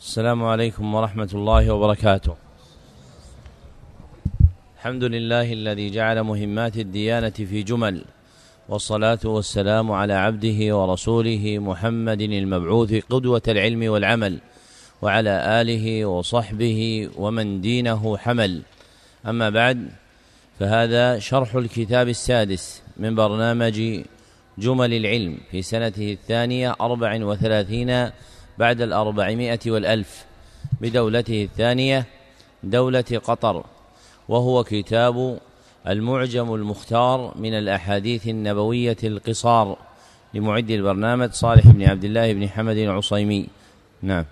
السلام عليكم ورحمة الله وبركاته. الحمد لله الذي جعل مهمات الديانة في جمل والصلاة والسلام على عبده ورسوله محمد المبعوث قدوة العلم والعمل وعلى آله وصحبه ومن دينه حمل أما بعد فهذا شرح الكتاب السادس من برنامج جمل العلم في سنته الثانية أربع وثلاثين بعد الأربعمائة والألف بدولته الثانية دولة قطر. وهو كتاب المعجم المختار من الأحاديث النبوية القصار لمعد البرنامج صالح بن عبد الله بن حمد العصيمي. نعم.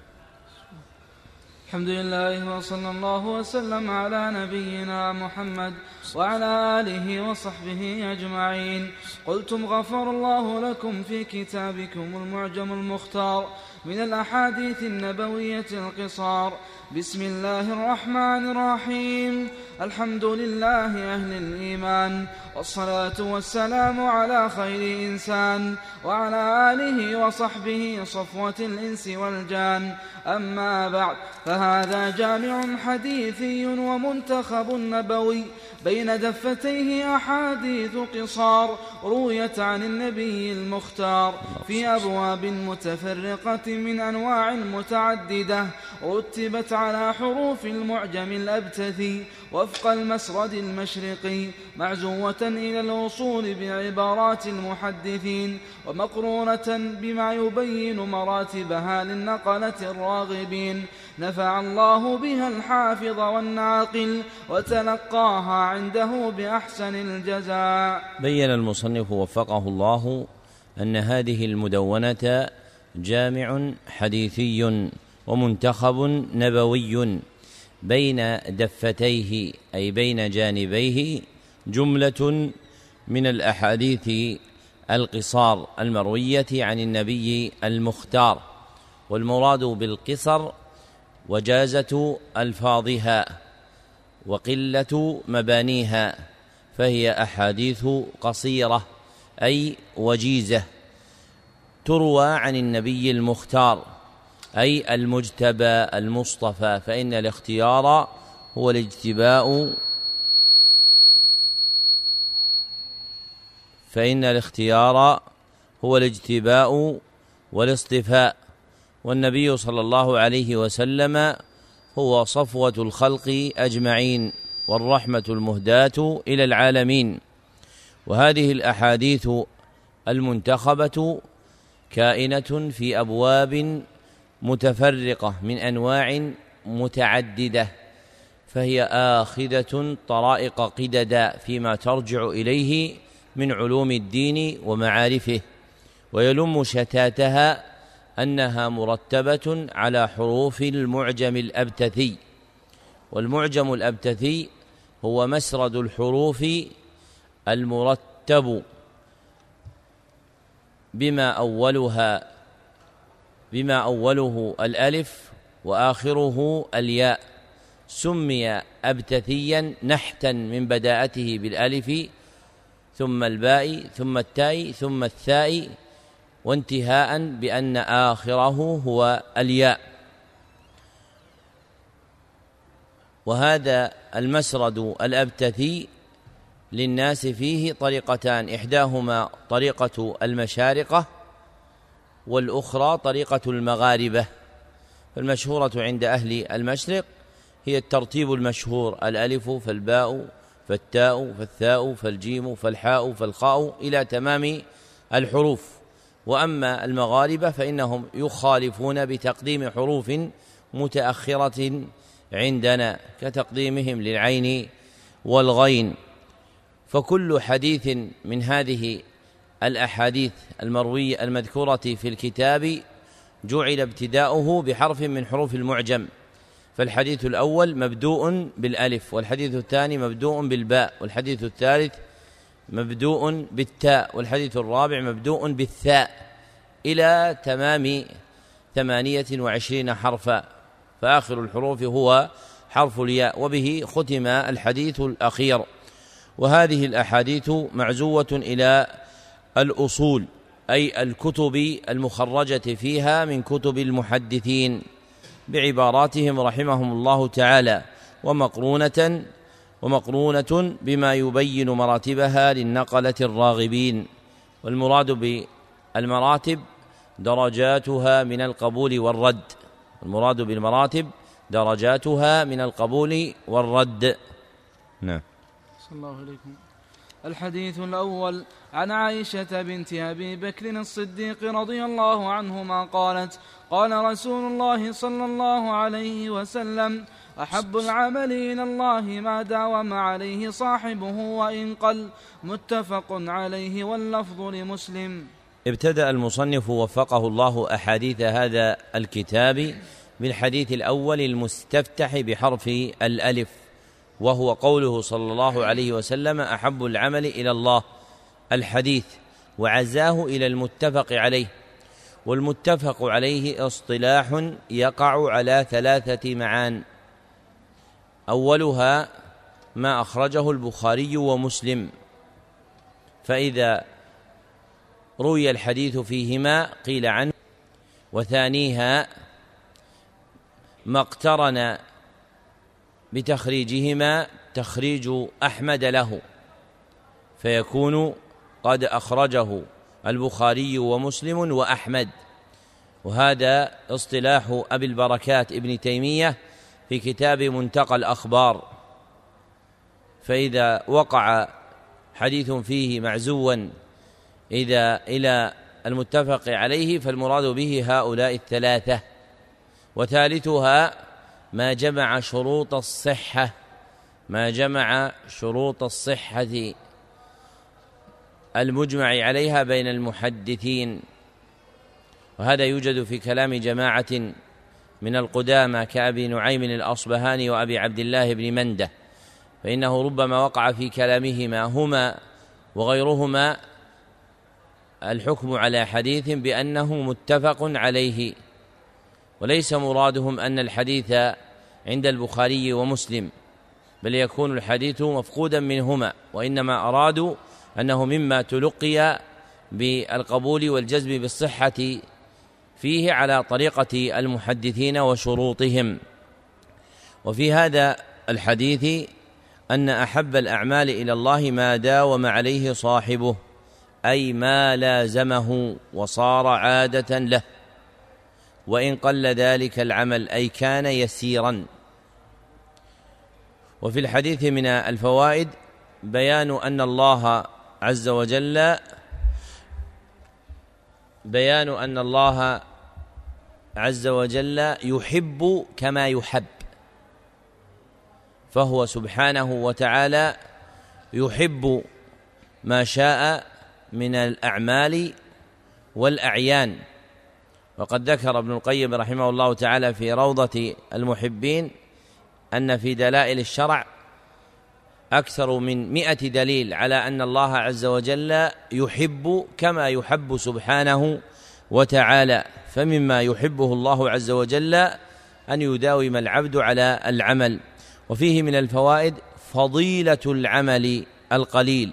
الحمد لله وصلى الله وسلم على نبينا محمد وعلى آله وصحبه أجمعين. قلتم غفر الله لكم في كتابكم المعجم المختار. من الأحاديث النبوية القصار. بسم الله الرحمن الرحيم. الحمد لله أهل الإيمان. والصلاة والسلام على خير إنسان. وعلى آله وصحبه صفوة الإنس والجان. أما بعد فهذا جامع حديثي ومنتخب نبوي. بين دفتيه أحاديث قصار رويت عن النبي المختار في أبواب متفرقة من أنواع متعددة رتبت على حروف المعجم الأبتثي وفق المسرد المشرقي معزوة إلى الوصول بعبارات المحدثين ومقرونة بما يبين مراتبها للنقلة الراغبين نفع الله بها الحافظ والناقل وتلقاها عنده بأحسن الجزاء. بين المصنف وفقه الله أن هذه المدونة جامع حديثي ومنتخب نبوي بين دفتيه أي بين جانبيه جملة من الأحاديث القصار المروية عن النبي المختار والمراد بالقصر وجازة ألفاظها وقلة مبانيها فهي أحاديث قصيرة أي وجيزة تروى عن النبي المختار أي المجتبى المصطفى فإن الاختيار هو الاجتباء. فإن الاختيار هو الاجتباء والاصطفاء. والنبي صلى الله عليه وسلم هو صفوة الخلق أجمعين والرحمة المهداة إلى العالمين. وهذه الأحاديث المنتخبة كائنة في أبواب متفرقة من أنواع متعددة فهي آخذة طرائق قددا فيما ترجع إليه من علوم الدين ومعارفه ويلم شتاتها أنها مرتبة على حروف المعجم الأبتثي والمعجم الأبتثي هو مسرد الحروف المرتب بما أولها بما أوله الألف وآخره الياء سمي أبتثيا نحتا من بداءته بالألف ثم الباء ثم التاء ثم الثاء وانتهاء بأن آخره هو الياء. وهذا المسرد الأبتثي للناس فيه طريقتان. إحداهما طريقة المشارقة والأخرى طريقة المغاربة. فالمشهورة عند أهل المشرق هي الترتيب المشهور الألف فالباء فالتاء فالثاء فالجيم فالحاء فالخاء إلى تمام الحروف. وأما المغاربة فإنهم يخالفون بتقديم حروف متأخرة عندنا كتقديمهم للعين والغين. فكل حديث من هذه الأحاديث المروية المذكورة في الكتاب جعل ابتداؤه بحرف من حروف المعجم. فالحديث الأول مبدوء بالألف والحديث الثاني مبدوء بالباء والحديث الثالث مبدوء بالتاء والحديث الرابع مبدوء بالثاء إلى تمام ثمانية وعشرين حرفا. فآخر الحروف هو حرف الياء وبه ختم الحديث الأخير. وهذه الأحاديث معزوة إلى الأصول أي الكتب المخرجة فيها من كتب المحدثين. بعباراتهم رحمهم الله تعالى ومقرونة ومقرونة بما يبين مراتبها للنقلة الراغبين والمراد بالمراتب درجاتها من القبول والرد. المراد بالمراتب درجاتها من القبول والرد. نعم. صلى الله عليكم. الحديث الأول عن عائشة بنت أبي بكر الصديق رضي الله عنهما قالت قال رسول الله صلى الله عليه وسلم أحب العمل إلى الله ما داوم عليه صاحبه وإن قل متفق عليه واللفظ لمسلم. ابتدأ المصنف وفقه الله أحاديث هذا الكتاب بالحديث الأول المستفتح بحرف الألف وهو قوله صلى الله عليه وسلم أحب العمل إلى الله الحديث وعزاه إلى المتفق عليه والمتفق عليه اصطلاح يقع على ثلاثة معان. أولها ما أخرجه البخاري ومسلم. فإذا روي الحديث فيهما قيل عنه وثانيها ما اقترن بتخريجهما تخريج أحمد له فيكون قد أخرجه البخاري ومسلم وأحمد. وهذا اصطلاح أبي البركات ابن تيمية في كتاب منتقى الأخبار فإذا وقع حديث فيه معزوا إذا إلى المتفق عليه فالمراد به هؤلاء الثلاثة. وثالثها ما جمع شروط الصحة ما جمع شروط الصحة المجمع عليها بين المحدثين. وهذا يوجد في كلام جماعة من القدامى كأبي نعيم الأصبهاني وأبي عبد الله بن منده فإنه ربما وقع في كلامهما هما وغيرهما الحكم على حديث بأنه متفق عليه وليس مرادهم أن الحديث عند البخاري ومسلم بل يكون الحديث مفقودا منهما وإنما أرادوا أنه مما تلقي بالقبول والجزم بالصحة فيه على طريقة المحدثين وشروطهم. وفي هذا الحديث أن أحب الأعمال إلى الله ما داوم عليه صاحبه أي ما لازمه وصار عادة له. وإن قل ذلك العمل أي كان يسيرا. وفي الحديث من الفوائد بيان أن الله عز وجل بيان أن الله عز وجل يحب كما يحب. فهو سبحانه وتعالى يحب ما شاء من الأعمال والأعيان. وقد ذكر ابن القيم رحمه الله تعالى في روضة المحبين أن في دلائل الشرع أكثر من مئة دليل على أن الله عز وجل يحب كما يحب سبحانه وتعالى. فمما يحبه الله عز وجل أن يداوم العبد على العمل. وفيه من الفوائد فضيلة العمل القليل.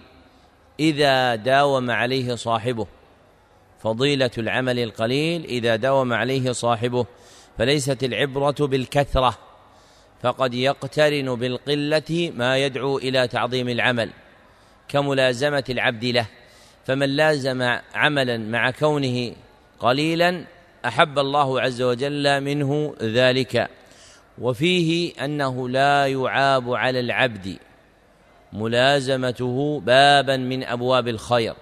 إذا داوم عليه صاحبه فضيلة العمل القليل إذا داوم عليه صاحبه فليست العبرة بالكثرة فقد يقترن بالقلة ما يدعو إلى تعظيم العمل كملازمة العبد له. فمن لازم عملا مع كونه قليلا أحب الله عز وجل منه ذلك. وفيه أنه لا يعاب على العبد ملازمته بابا من أبواب الخير.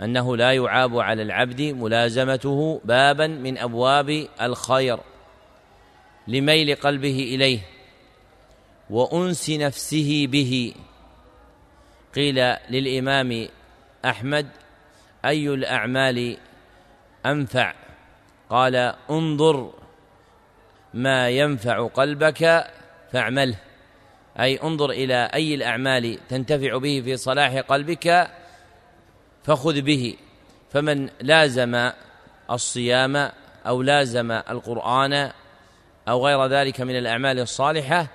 أنه لا يعاب على العبد ملازمته بابا من أبواب الخير. لميل قلبه إليه وأنس نفسه به. قيل للإمام أحمد أي الأعمال أنفع. قال انظر ما ينفع قلبك فاعمله. أي انظر إلى أي الأعمال تنتفع به في صلاح قلبك فخذ به. فمن لازم الصيام أو لازم القرآن أو غير ذلك من الأعمال الصالحة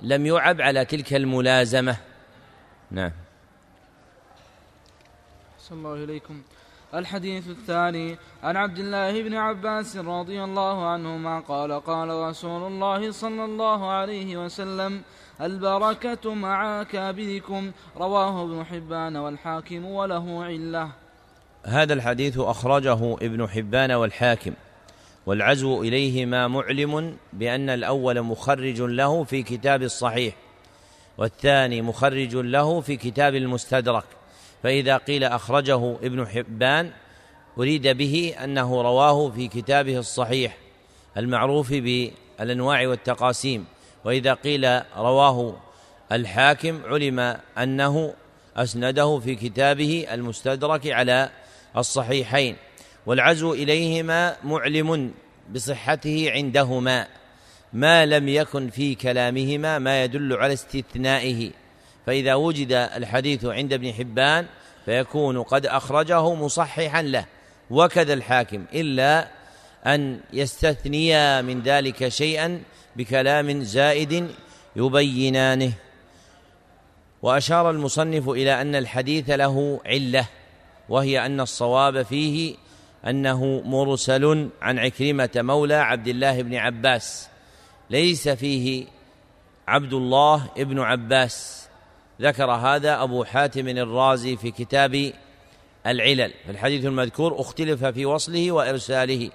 لم يعب على تلك الملازمة. نعم. صلى الله إليكم الحديث الثاني عن عبد الله بن عباس رضي الله عنهما قال قال رسول الله صلى الله عليه وسلم البركة مع أكابركم رواه ابن حبان والحاكم وله علة. هذا الحديث أخرجه ابن حبان والحاكم والعزو إليهما معلم بأن الأول مخرج له في كتاب الصحيح والثاني مخرج له في كتاب المستدرك. فإذا قيل أخرجه ابن حبان أريد به أنه رواه في كتابه الصحيح المعروف بالأنواع والتقاسيم. وإذا قيل رواه الحاكم علم أنه أسنده في كتابه المستدرك على الصحيحين. والعزو إليهما معلم بصحته عندهما ما لم يكن في كلامهما ما يدل على استثنائه. فإذا وجد الحديث عند ابن حبان فيكون قد أخرجه مصححا له وكذا الحاكم إلا أن يستثنيا من ذلك شيئا بكلام زائد يبينانه. وأشار المصنف إلى أن الحديث له علة وهي أن الصواب فيه أنه مرسل عن عكرمة مولى عبد الله بن عباس ليس فيه عبد الله ابن عباس. ذكر هذا أبو حاتم الرازي في كتاب العلل. الحديث المذكور اختلف في وصله وإرساله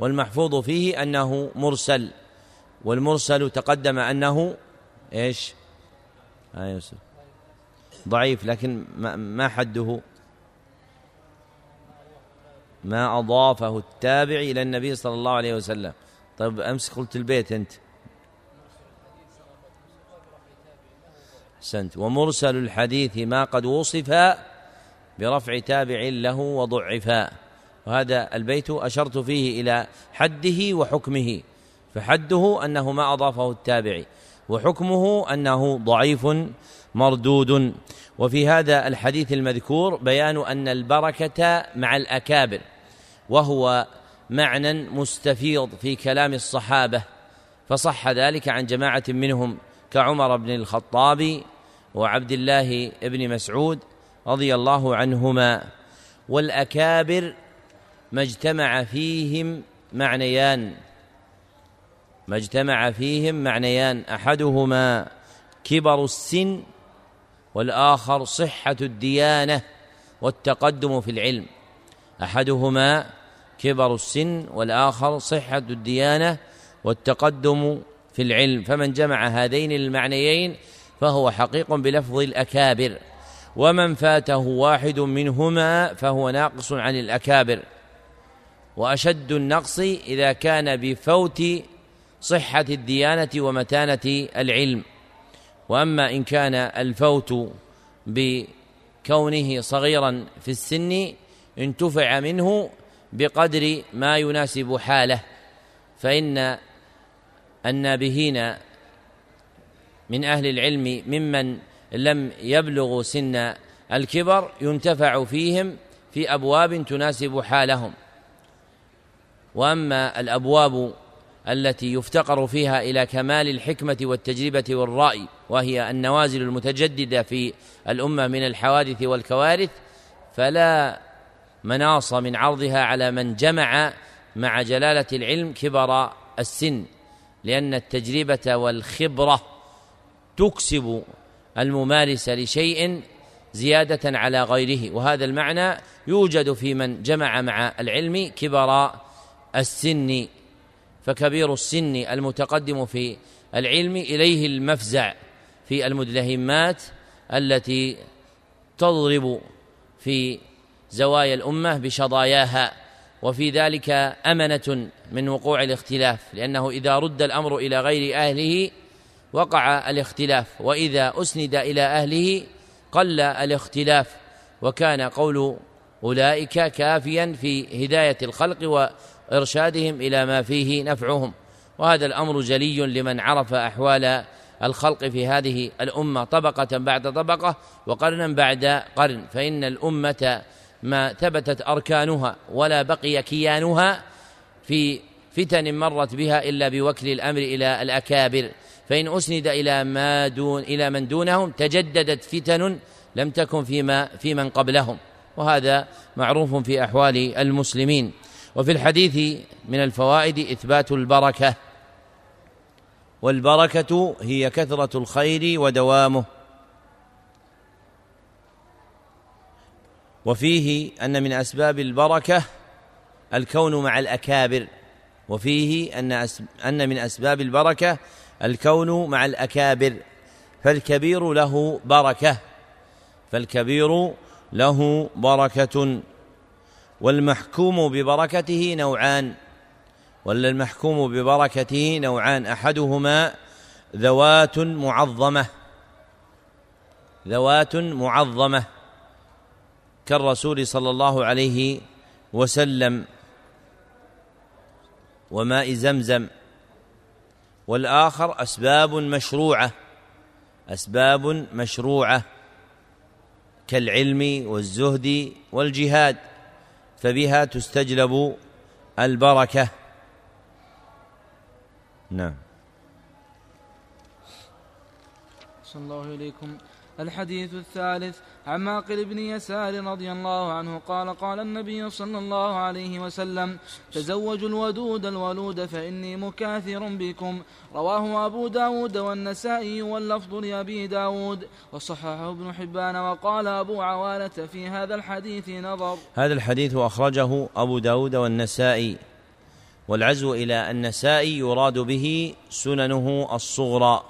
والمحفوظ فيه أنه مرسل والمرسل تقدم أنه إيش؟ آه يوسف. ضعيف لكن ما حده؟ ما أضافه التابع إلى النبي صلى الله عليه وسلم. طيب أمس قلت البيت أنت. أحسنت. ومرسل الحديث ما قد وصف برفع تابع له وضعفا وهذا البيت أشرت فيه إلى حده وحكمه. فحده أنه ما أضافه التابعي وحكمه أنه ضعيف مردود. وفي هذا الحديث المذكور بيان أن البركة مع الأكابر وهو معنى مستفيض في كلام الصحابة. فصح ذلك عن جماعة منهم. كعمر بن الخطاب وعبد الله بن مسعود رضي الله عنهما والأكابر ما اجتمع فيهم معنيان ما اجتمع فيهم معنيان. أحدهما كبر السن والآخر صحة الديانة والتقدم في العلم. أحدهما كبر السن والآخر صحة الديانة والتقدم في العلم فمن جمع هذين المعنيين فهو حقيق بلفظ الأكابر. ومن فاته واحد منهما فهو ناقص عن الأكابر. وأشد النقص إذا كان بفوت صحة الديانة ومتانة العلم. وأما إن كان الفوت بكونه صغيرا في السن انتفع منه بقدر ما يناسب حاله. فإن النابهين من أهل العلم ممن لم يبلغوا سن الكبر ينتفع فيهم في أبواب تناسب حالهم. وأما الأبواب التي يفتقر فيها إلى كمال الحكمة والتجربة والرأي وهي النوازل المتجددة في الأمة من الحوادث والكوارث فلا مناص من عرضها على من جمع مع جلالة العلم كبر السن. لأن التجربة والخبرة تكسب الممارس لشيء زيادة على غيره وهذا المعنى يوجد في من جمع مع العلم كبر السن فكبير السن المتقدم في العلم إليه المفزع في المدلهمات التي تضرب في زوايا الأمة بشظاياها. وفي ذلك أمنة من وقوع الاختلاف لأنه إذا رد الأمر إلى غير أهله وقع الاختلاف وإذا أسند إلى أهله قل الاختلاف وكان قول أولئك كافيا في هداية الخلق وإرشادهم إلى ما فيه نفعهم. وهذا الأمر جلي لمن عرف أحوال الخلق في هذه الأمة طبقة بعد طبقة وقرنا بعد قرن فإن الأمة ما ثبتت أركانها ولا بقي كيانها في فتن مرت بها إلا بوكل الأمر إلى الأكابر. فإن أسند إلى ما دون إلى من دونهم تجددت فتن لم تكن فيما في من قبلهم. وهذا معروف في أحوال المسلمين. وفي الحديث من الفوائد إثبات البركة. والبركة هي كثرة الخير ودوامه. وفيه أن من أسباب البركة الكون مع الأكابر. وفيه أن أن من أسباب البركة الكون مع الأكابر. فالكبير له بركة. فالكبير له بركة. والمحكوم ببركته نوعان. ولا المحكوم ببركته نوعان. أحدهما ذوات معظمة. ذوات معظمة. كالرسول صلى الله عليه وسلم وماء زمزم. والآخر أسباب مشروعة أسباب مشروعة كالعلم والزهد والجهاد فبها تستجلب البركة. نعم. صلى الله إليكم الحديث الثالث عن معقل بن يسار رضي الله عنه قال قال النبي صلى الله عليه وسلم تزوجوا الودود الولود فإني مكاثر بكم. رواه أبو داود والنسائي واللفظ لأبي داود وصححه ابن حبان وقال أبو عوالة في هذا الحديث نظر. هذا الحديث أخرجه أبو داود والنسائي والعزو إلى النسائي يراد به سننه الصغرى.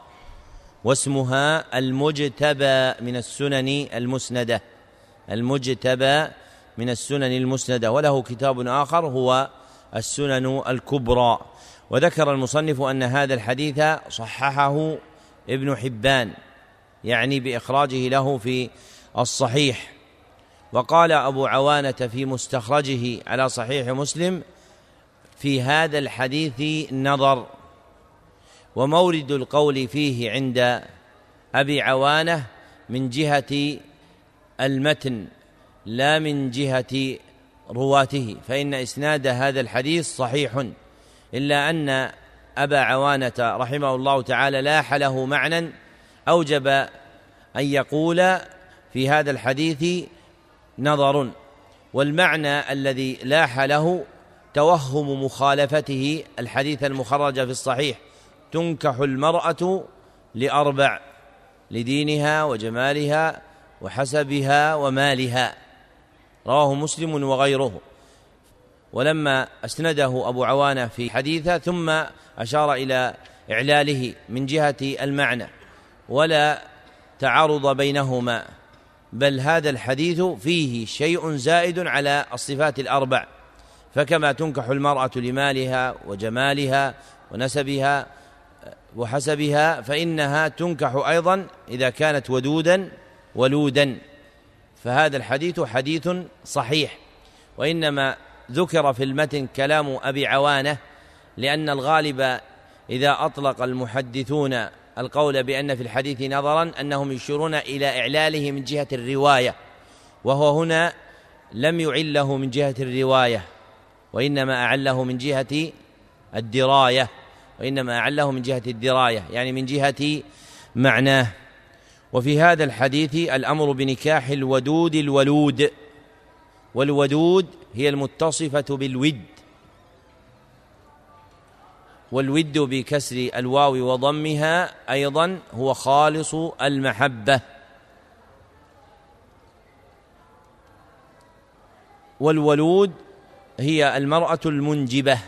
واسمها المجتبى من السنن المسندة. المجتبى من السنن المسندة. وله كتاب آخر هو السنن الكبرى. وذكر المصنف أن هذا الحديث صححه ابن حبان يعني بإخراجه له في الصحيح. وقال أبو عوانة في مستخرجه على صحيح مسلم في هذا الحديث نظر. ومورد القول فيه عند أبي عوانة من جهة المتن لا من جهة رواته فإن إسناد هذا الحديث صحيح إلا أن أبا عوانة رحمه الله تعالى لاح له معنى أوجب أن يقول في هذا الحديث نظر والمعنى الذي لاح له توهم مخالفته الحديث المخرج في الصحيح. تنكح المرأة لأربع لدينها وجمالها وحسبها ومالها. رواه مسلم وغيره. ولما أسنده أبو عوانة في حديثه ثم أشار إلى إعلاله من جهة المعنى. ولا تعارض بينهما بل هذا الحديث فيه شيء زائد على الصفات الأربع. فكما تنكح المرأة لمالها وجمالها ونسبها وحسبها فإنها تنكح أيضا إذا كانت ودودا ولودا. فهذا الحديث حديث صحيح. وإنما ذكر في المتن كلام أبي عوانة لأن الغالب إذا أطلق المحدثون القول بأن في الحديث نظرا أنهم يشيرون إلى إعلاله من جهة الرواية وهو هنا لم يعله من جهة الرواية وإنما أعله من جهة الدراية. وإنما أعله من جهة الدراية يعني من جهة معناه. وفي هذا الحديث الأمر بنكاح الودود الولود. والودود هي المتصفة بالود. والود بكسر الواو وضمها أيضا هو خالص المحبة. والولود هي المرأة المنجبة.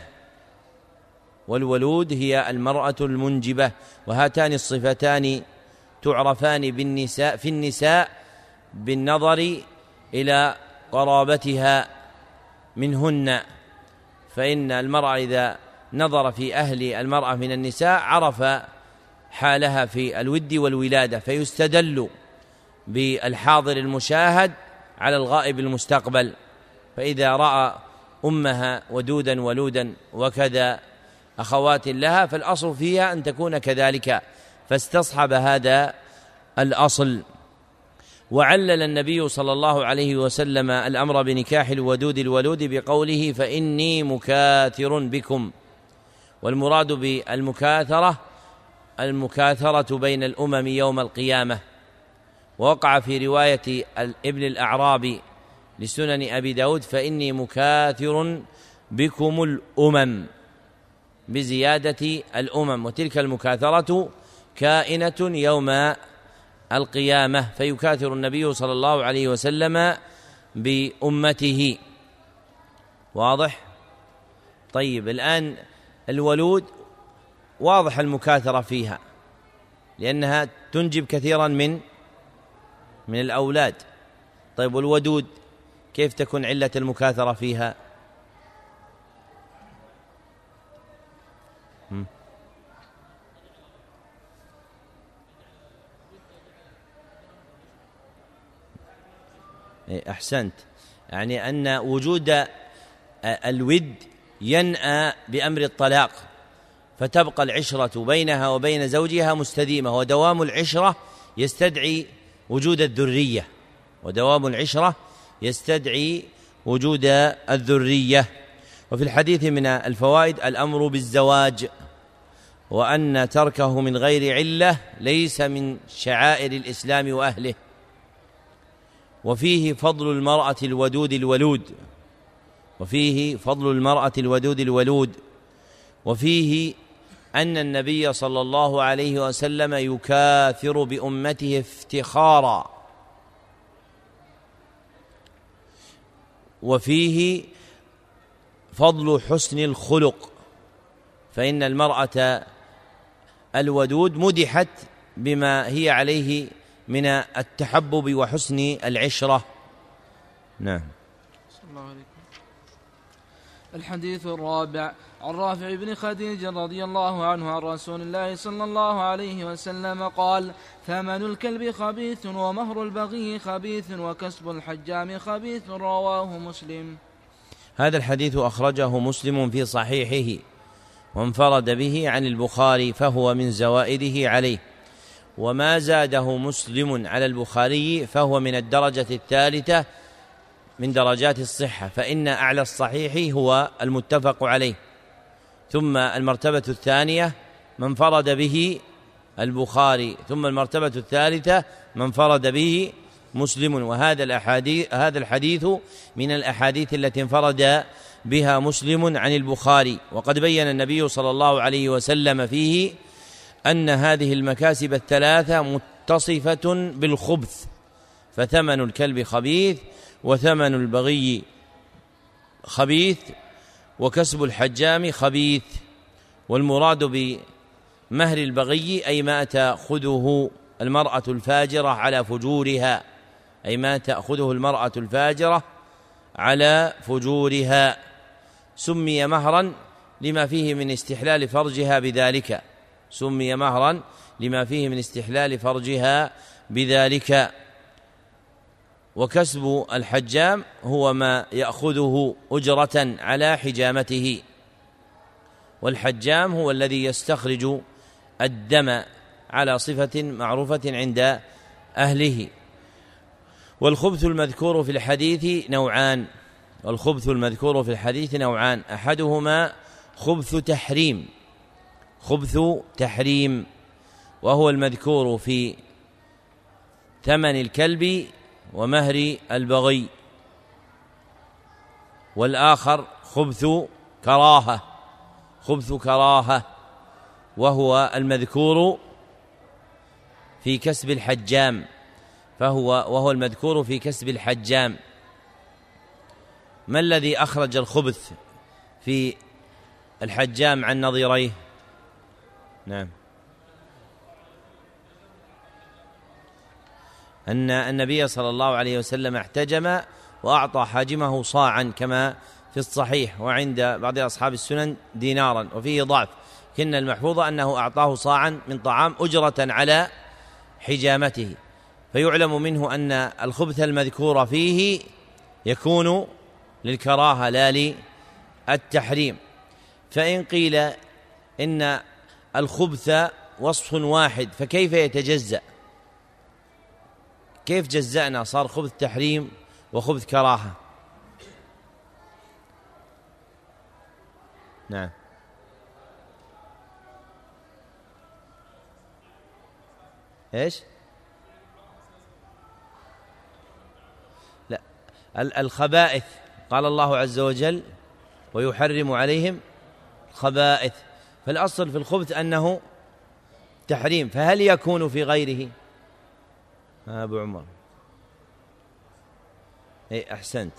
والولود هي المرأة المنجبة وهاتان الصفتان تعرفان بالنساء في النساء بالنظر إلى قرابتها منهن فإن المرأة إذا نظر في أهل المرأة من النساء عرف حالها في الود والولادة فيستدل بالحاضر المشاهد على الغائب المستقبل فإذا رأى أمها ودودا ولودا وكذا أخوات لها فالأصل فيها أن تكون كذلك. فاستصحب هذا الأصل. وعلل النبي صلى الله عليه وسلم الأمر بنكاح الودود الولود بقوله فإني مكاثر بكم. والمراد بالمكاثرة المكاثرة بين الأمم يوم القيامة. ووقع في رواية ابن الأعرابي لسنن أبي داود فإني مكاثر بكم الأمم. بزيادة الأمم وتلك المكاثرة كائنة يوم القيامة فيكاثر النبي صلى الله عليه وسلم بأمته. واضح؟ طيب الآن الولود واضح المكاثرة فيها لأنها تنجب كثيرا من من الأولاد. طيب والودود كيف تكون علة المكاثرة فيها؟ أحسنت. يعني أن وجود الود ينأى بأمر الطلاق فتبقى العشرة بينها وبين زوجها مستديمة ودوام العشرة يستدعي وجود الذرية ودوام العشرة يستدعي وجود الذرية. وفي الحديث من الفوائد الأمر بالزواج وأن تركه من غير علة ليس من شعائر الإسلام وأهله. وفيه فضل المرأة الودود الولود. وفيه فضل المرأة الودود الولود. وفيه أن النبي صلى الله عليه وسلم يكاثر بأمته افتخارا. وفيه فضل حسن الخلق. فإن المرأة الودود مدحت بما هي عليه من التحبب وحسن العشرة. نعم. صلى الله عليكم الحديث الرابع. عن رافع بن خديج رضي الله عنه عن رسول الله صلى الله عليه وسلم قال ثمن الكلب خبيث ومهر البغي خبيث وكسب الحجام خبيث رواه مسلم. هذا الحديث أخرجه مسلم في صحيحه وانفرد به عن البخاري فهو من زوائده عليه. وما زاده مسلم على البخاري فهو من الدرجة الثالثة من درجات الصحة فإن أعلى الصحيح هو المتفق عليه. ثم المرتبة الثانية من انفرد به البخاري ثم المرتبة الثالثة من انفرد به مسلم. وهذا الأحاديث هذا الحديث من الأحاديث التي انفرد بها مسلم عن البخاري. وقد بين النبي صلى الله عليه وسلم فيه أن هذه المكاسب الثلاثة متصفة بالخبث فثمن الكلب خبيث وثمن البغي خبيث وكسب الحجام خبيث والمراد بمهر البغي أي ما تأخذه المرأة الفاجرة على فجورها أي ما تأخذه المرأة الفاجرة على فجورها. سمي مهرا لما فيه من استحلال فرجها بذلك. سمي مهرا لما فيه من استحلال فرجها بذلك. وكسب الحجام هو ما يأخذه أجرة على حجامته. والحجام هو الذي يستخرج الدم على صفة معروفة عند أهله. والخبث المذكور في الحديث نوعان. والخبث المذكور في الحديث نوعان. أحدهما خبث تحريم. خبث تحريم وهو المذكور في ثمن الكلب ومهر البغي. والآخر خبث كراهة خبث كراهة وهو المذكور في كسب الحجام. فهو وهو المذكور في كسب الحجام. ما الذي أخرج الخبث في الحجام عن نظيريه؟ نعم. أن النبي صلى الله عليه وسلم احتجم وأعطى حاجمه صاعا كما في الصحيح وعند بعض أصحاب السنن دينارا وفيه ضعف. لكن المحفوظ أنه أعطاه صاعا من طعام أجرة على حجامته. فيعلم منه أن الخبث المذكور فيه يكون للكراهة لا للتحريم. فإن قيل إن الخبث وصف واحد فكيف يتجزأ؟ كيف جزأنا؟ صار خبث تحريم وخبث كراهة. نعم. إيش؟ لا الخبائث. قال الله عز وجل ويحرم عليهم خبائث فالأصل في الخبث أنه تحريم فهل يكون في غيره؟ أبو عمر. أي أحسنت.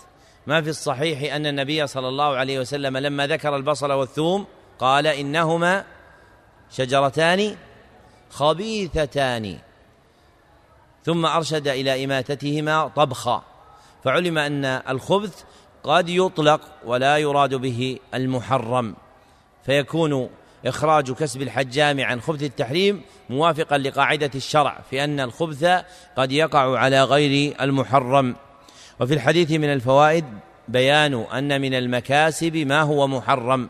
ما في الصحيح أن النبي صلى الله عليه وسلم لما ذكر البصل والثوم قال إنهما شجرتان خبيثتان ثم أرشد إلى إماتتهما طبخا فعلم أن الخبث قد يطلق ولا يراد به المحرم فيكون إخراج كسب الحجام عن خبث التحريم موافقا لقاعدة الشرع في أن الخبث قد يقع على غير المحرم. وفي الحديث من الفوائد بيان أن من المكاسب ما هو محرم.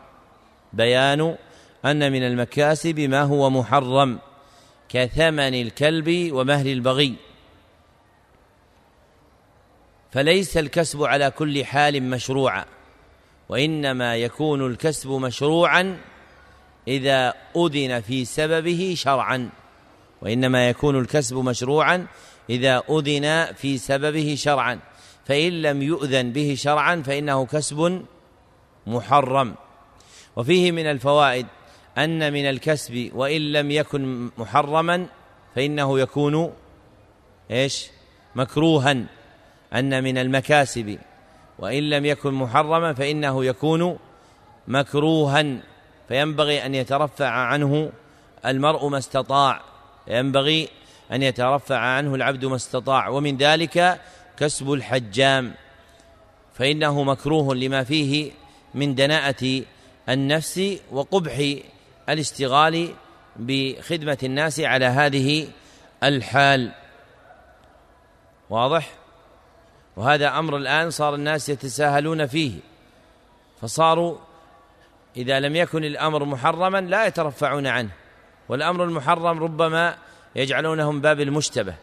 بيان أن من المكاسب ما هو محرم. كثمن الكلب ومهل البغي. فليس الكسب على كل حال مشروعا وإنما يكون الكسب مشروعا إذا أذن في سببه شرعا وإنما يكون الكسب مشروعا إذا أذن في سببه شرعا. فإن لم يؤذن به شرعا فإنه كسب محرم. وفيه من الفوائد أن من الكسب وإن لم يكن محرما فإنه يكون إيش؟ مكروها. أن من المكاسب وإن لم يكن محرما فإنه يكون مكروها. فينبغي أن يترفع عنه المرء ما استطاع. ينبغي أن يترفع عنه العبد ما استطاع. ومن ذلك كسب الحجام. فإنه مكروه لما فيه من دناءة النفس وقبح الاشتغال بخدمة الناس على هذه الحال. واضح؟ وهذا أمر الآن صار الناس يتساهلون فيه. فصاروا إذا لم يكن الأمر محرما لا يترفعون عنه والأمر المحرم ربما يجعلونه من باب المشتبه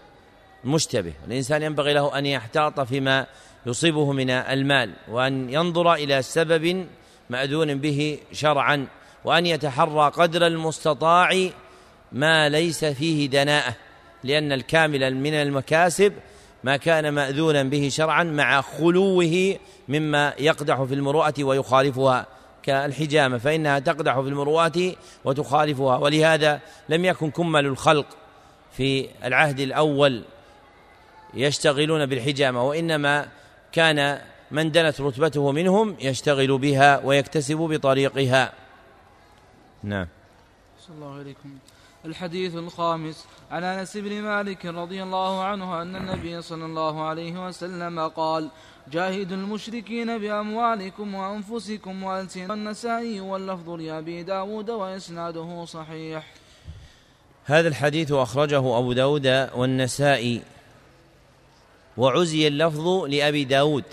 المشتبه الإنسان ينبغي له أن يحتاط فيما يصيبه من المال وأن ينظر إلى سبب مأذون به شرعا وأن يتحرى قدر المستطاع ما ليس فيه دناءة لأن الكامل من المكاسب ما كان مأذونا به شرعا مع خلوه مما يقدح في المروءة ويخالفها كالحجامة فإنها تقدح في المروءة وتخالفها. ولهذا لم يكن كمل الخلق في العهد الأول يشتغلون بالحجامة وإنما كان من دنت رتبته منهم يشتغل بها ويكتسب بطريقها. نعم. الله عليكم. الحديث الخامس. عن انس بن مالك رضي الله عنه ان النبي صلى الله عليه وسلم قال جاهدوا المشركين بأموالكم وأنفسكم وألسنة النسائي واللفظ لأبي داود وإسناده صحيح. هذا الحديث أخرجه أبو داود والنسائي وعزي اللفظ لأبي داود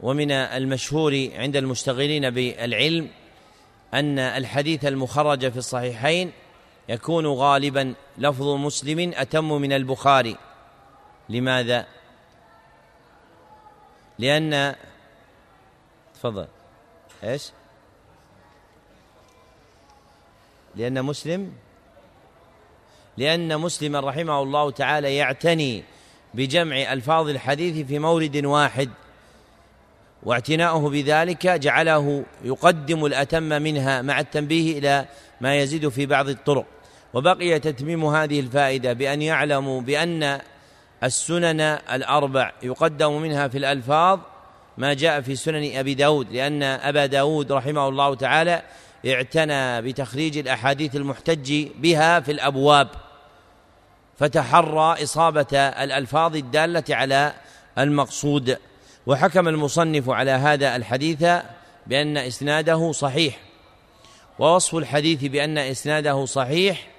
ومن المشهور عند المشتغلين بالعلم أن الحديث المخرج في الصحيحين يكون غالبا لفظ مسلم أتم من البخاري لماذا؟ لأن تفضل إيش؟ لأن مسلم لأن مسلما رحمه الله تعالى يعتني بجمع ألفاظ الحديث في مورد واحد واعتناؤه بذلك جعله يقدم الأتم منها مع التنبيه إلى ما يزيد في بعض الطرق وبقي تتميم هذه الفائدة بأن يعلموا بأن السنن الأربع يقدم منها في الألفاظ ما جاء في سنن أبي داود لأن أبا داود رحمه الله تعالى اعتنى بتخريج الأحاديث المحتج بها في الأبواب فتحرى إصابة الألفاظ الدالة على المقصود. وحكم المصنف على هذا الحديث بأن إسناده صحيح ووصف الحديث بأن إسناده صحيح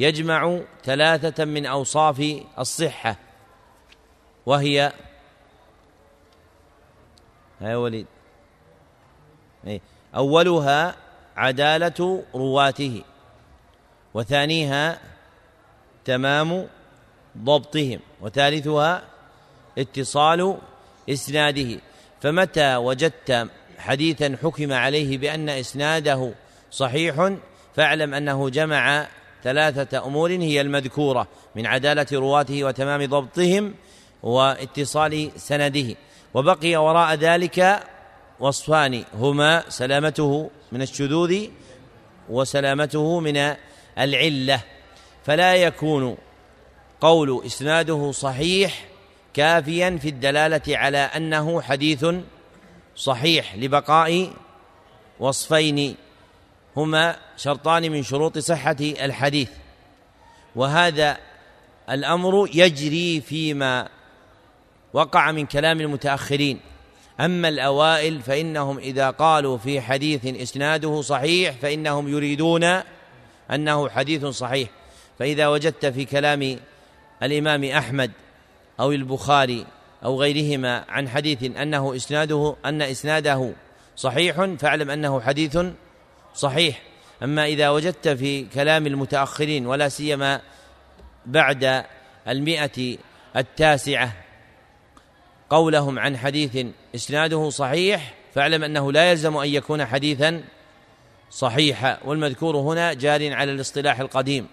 يجمع ثلاثة من أوصاف الصحة وهي يا وليد إيه. أولها عدالة رواته وثانيها تمام ضبطهم وثالثها اتصال إسناده فمتى وجدت حديثا حكم عليه بأن إسناده صحيح فاعلم أنه جمع ثلاثة أمور هي المذكورة من عدالة رواته وتمام ضبطهم واتصال سنده. وبقي وراء ذلك وصفان هما سلامته من الشذوذ وسلامته من العلة. فلا يكون قول إسناده صحيح كافيا في الدلالة على أنه حديث صحيح لبقاء وصفين. هما شرطان من شروط صحة الحديث. وهذا الأمر يجري فيما وقع من كلام المتأخرين. أما الأوائل فإنهم إذا قالوا في حديث إسناده صحيح فإنهم يريدون أنه حديث صحيح. فإذا وجدت في كلام الإمام أحمد أو البخاري أو غيرهما عن حديث أنه إسناده أن إسناده صحيح فاعلم أنه حديث صحيح. أما إذا وجدت في كلام المتأخرين ولا سيما بعد المئة التاسعة قولهم عن حديث إسناده صحيح فاعلم أنه لا يلزم أن يكون حديثا صحيحا. والمذكور هنا جار على الاصطلاح القديم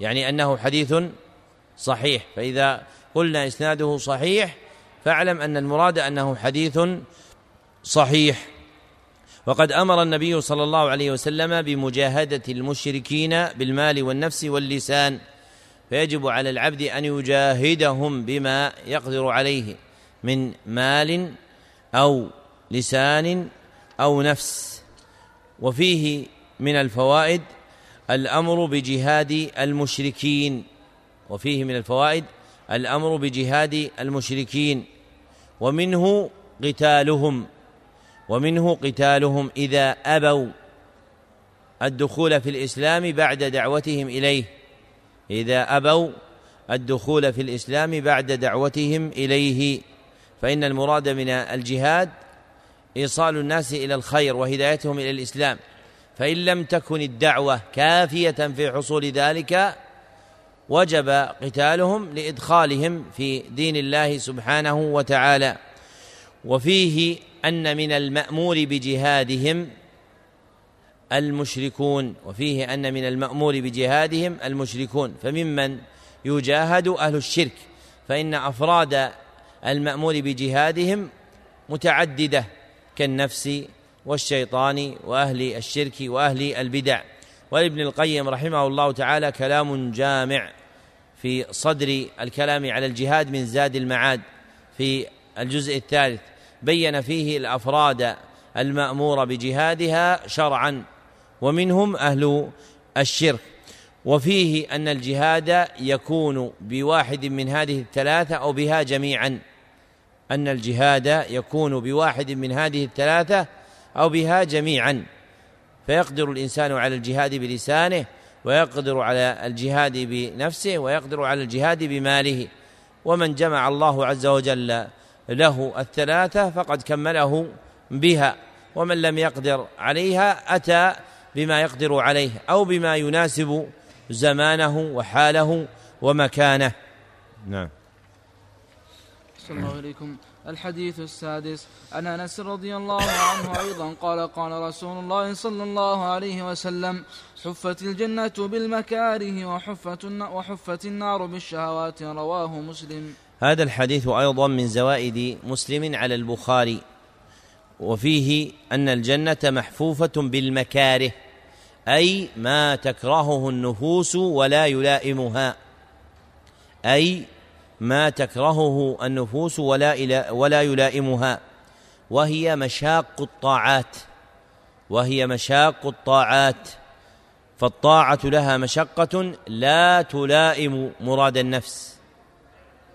يعني أنه حديث صحيح. فإذا قلنا إسناده صحيح فاعلم أن المراد أنه حديث صحيح. وقد أمر النبي صلى الله عليه وسلم بمجاهدة المشركين بالمال والنفس واللسان فيجب على العبد أن يجاهدهم بما يقدر عليه من مال أو لسان أو نفس. وفيه من الفوائد الأمر بجهاد المشركين وفيه من الفوائد الأمر بجهاد المشركين ومنه قتالهم. ومنه قتالهم إذا أبوا الدخول في الإسلام بعد دعوتهم إليه. إذا أبوا الدخول في الإسلام بعد دعوتهم إليه. فإن المراد من الجهاد إيصال الناس إلى الخير وهدايتهم إلى الإسلام. فإن لم تكن الدعوة كافية في حصول ذلك وجب قتالهم لإدخالهم في دين الله سبحانه وتعالى. وفيه أن من المأمور بجهادهم المشركون وفيه أن من المأمور بجهادهم المشركون. فممن يجاهد أهل الشرك فإن أفراد المأمور بجهادهم متعددة كالنفس والشيطان وأهل الشرك وأهل البدع. ولابن القيم رحمه الله تعالى كلام جامع في صدر الكلام على الجهاد من زاد المعاد في الجزء الثالث. بين فيه الأفراد المأمور بجهادها شرعا ومنهم أهل الشرك. وفيه أن الجهاد يكون بواحد من هذه الثلاثة أو بها جميعا. أن الجهاد يكون بواحد من هذه الثلاثة أو بها جميعا. فيقدر الإنسان على الجهاد بلسانه ويقدر على الجهاد بنفسه ويقدر على الجهاد بماله. ومن جمع الله عز وجل له الثلاثة فقد كمله بها ومن لم يقدر عليها أتى بما يقدر عليه أو بما يناسب زمانه وحاله ومكانه. نعم. صلى الله عليكم. الحديث السادس. عن أنس رضي الله عنه أيضا قال قال رسول الله صلى الله عليه وسلم حفت الجنة بالمكاره وحفت وحفت النار بالشهوات رواه مسلم. هذا الحديث أيضا من زوائد مسلم على البخاري وفيه أن الجنة محفوفة بالمكاره أي ما تكرهه النفوس ولا يلائمها أي ما تكرهه النفوس ولا ولا يلائمها وهي مشاق الطاعات وهي مشاق الطاعات فالطاعة لها مشقة لا تلائم مراد النفس.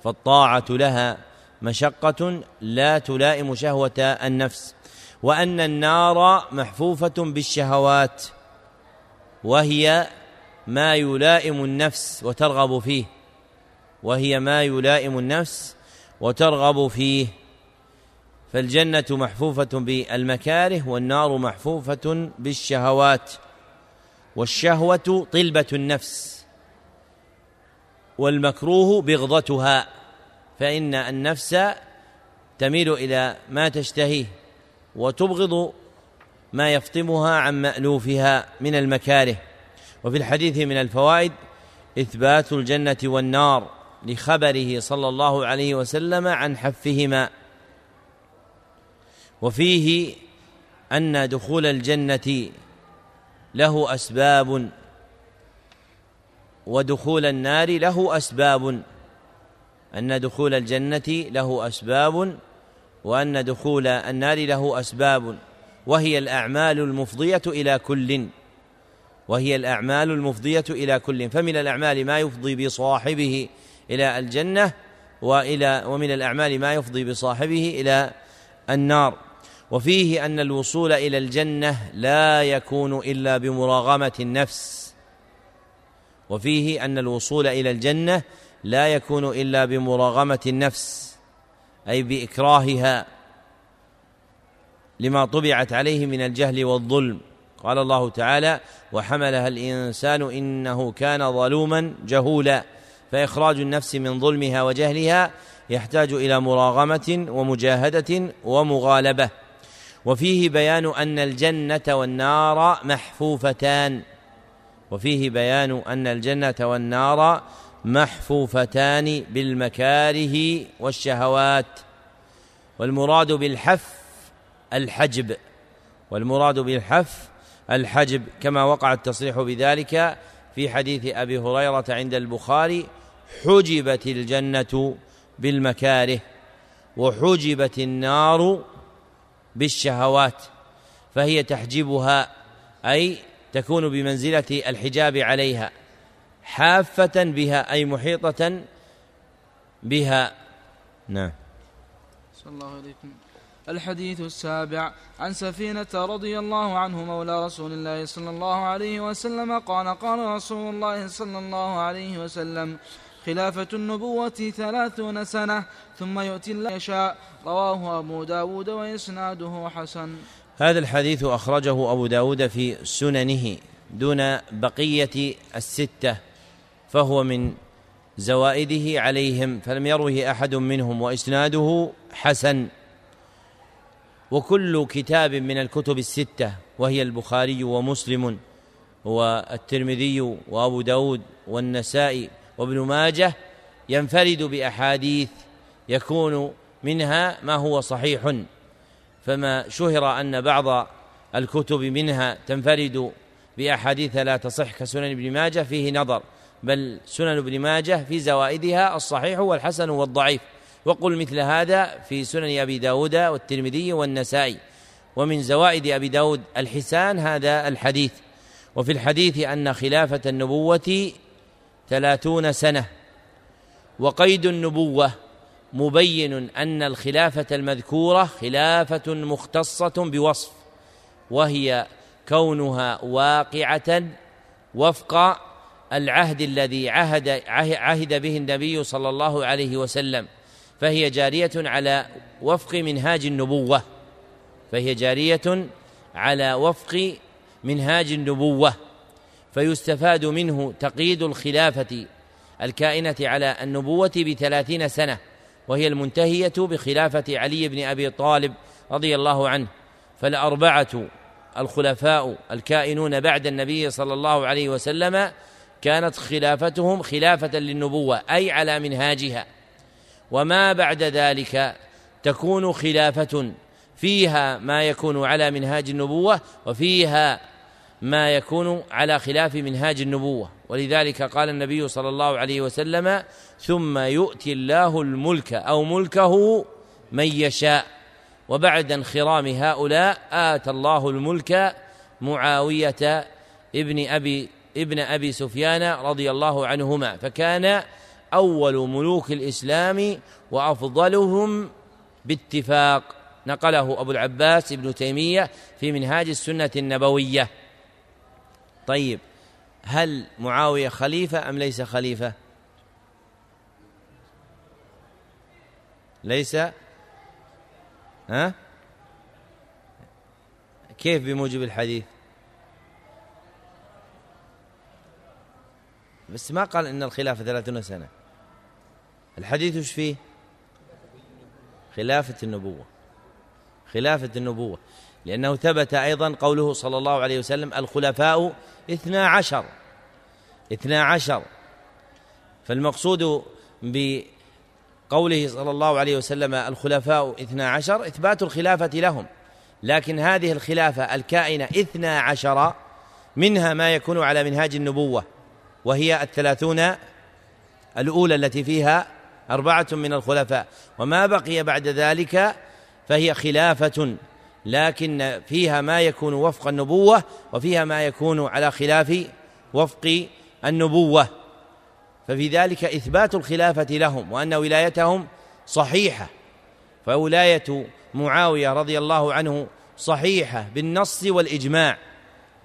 فالطاعة لها مشقة لا تلائم شهوة النفس وأن النار محفوفة بالشهوات وهي ما يلائم النفس وترغب فيه وهي ما يلائم النفس وترغب فيه. فالجنة محفوفة بالمكاره والنار محفوفة بالشهوات والشهوة طلبة النفس. والمكروه بغضتها فإن النفس تميل إلى ما تشتهيه وتبغض ما يفطمها عن مألوفها من المكاره. وفي الحديث من الفوائد إثبات الجنة والنار لخبره صلى الله عليه وسلم عن حفهما. وفيه أن دخول الجنة له أسباب ودخول النار له أسباب. أن دخول الجنة له أسباب وأن دخول النار له أسباب. وهي الأعمال المفضية إلى كل. وهي الأعمال المفضية إلى كل. فمن الأعمال ما يفضي بصاحبه إلى الجنة وإلى ومن الأعمال ما يفضي بصاحبه إلى النار. وفيه أن الوصول إلى الجنة لا يكون إلا بمراغمة النفس. وفيه أن الوصول إلى الجنة لا يكون إلا بمراغمة النفس أي بإكراهها لما طبعت عليه من الجهل والظلم. قال الله تعالى وحملها الإنسان إنه كان ظلوما جهولا. فإخراج النفس من ظلمها وجهلها يحتاج إلى مراغمة ومجاهدة ومغالبة. وفيه بيان أن الجنة والنار محفوفتان. وفيه بيان أن الجنة والنار محفوفتان بالمكاره والشهوات والمراد بالحف الحجب والمراد بالحف الحجب كما وقع التصريح بذلك في حديث أبي هريرة عند البخاري حجبت الجنة بالمكاره وحجبت النار بالشهوات فهي تحجبها أي تكون بمنزلة الحجاب عليها حافة بها أي محيطة بها. نعم. صلى الله عليكم الحديث السابع. عن سفينة رضي الله عنه مولى رسول الله صلى الله عليه وسلم قال قال رسول الله صلى الله عليه وسلم خلافة النبوة ثلاثون سنة ثم يؤتي الله يشاء. رواه أبو داود وإسناده حسن. هذا الحديث أخرجه أبو داود في سننه دون بقية الستة فهو من زوائده عليهم فلم يروه أحد منهم وإسناده حسن. وكل كتاب من الكتب الستة وهي البخاري ومسلم والترمذي وأبو داود والنسائي وابن ماجه ينفرد بأحاديث يكون منها ما هو صحيح. فما شهر أن بعض الكتب منها تنفرد بأحاديث لا تصح كسنن ابن ماجه فيه نظر بل سنن ابن ماجه في زوائدها الصحيح والحسن والضعيف. وقل مثل هذا في سنن أبي داود والترمذي والنسائي. ومن زوائد أبي داود الحسان هذا الحديث. وفي الحديث أن خلافة النبوة ثلاثون سنة. وقيد النبوة مبين أن الخلافة المذكورة خلافة مختصة بوصف وهي كونها واقعة وفق العهد الذي عهد عهد به النبي صلى الله عليه وسلم فهي جارية على وفق منهاج النبوة فهي جارية على وفق منهاج النبوة فيستفاد منه تقييد الخلافة الكائنة على النبوة بثلاثين سنة. وهي المنتهية بخلافة علي بن أبي طالب رضي الله عنه فالأربعة الخلفاء الكائنون بعد النبي صلى الله عليه وسلم كانت خلافتهم خلافة للنبوة أي على منهاجها. وما بعد ذلك تكون خلافة فيها ما يكون على منهاج النبوة وفيها ما يكون على خلاف منهاج النبوة. ولذلك قال النبي صلى الله عليه وسلم ثم يؤتي الله الملك أو ملكه من يشاء. وبعد انخرام هؤلاء آتى الله الملك معاوية ابن أبي ابن أبي سفيان رضي الله عنهما فكان أول ملوك الإسلام وأفضلهم باتفاق. نقله أبو العباس ابن تيمية في منهاج السنة النبوية. طيب هل معاوية خليفة أم ليس خليفة؟ ليس ها؟ كيف بموجب الحديث؟ بس ما قال إن الخلافة ثلاثون سنة. الحديث وش فيه؟ خلافة النبوة. خلافة النبوة. لأنه ثبت أيضا قوله صلى الله عليه وسلم الخلفاء اثنا عشر. اثنا عشر. فالمقصود قوله صلى الله عليه وسلم الخلفاء اثنا عشر إثبات الخلافة لهم. لكن هذه الخلافة الكائنة اثنا عشر منها ما يكون على منهاج النبوة وهي الثلاثون الأولى التي فيها أربعة من الخلفاء. وما بقي بعد ذلك فهي خلافة لكن فيها ما يكون وفق النبوة وفيها ما يكون على خلاف وفق النبوة. ففي ذلك إثبات الخلافة لهم وأن ولايتهم صحيحة. فولاية معاوية رضي الله عنه صحيحة بالنص والإجماع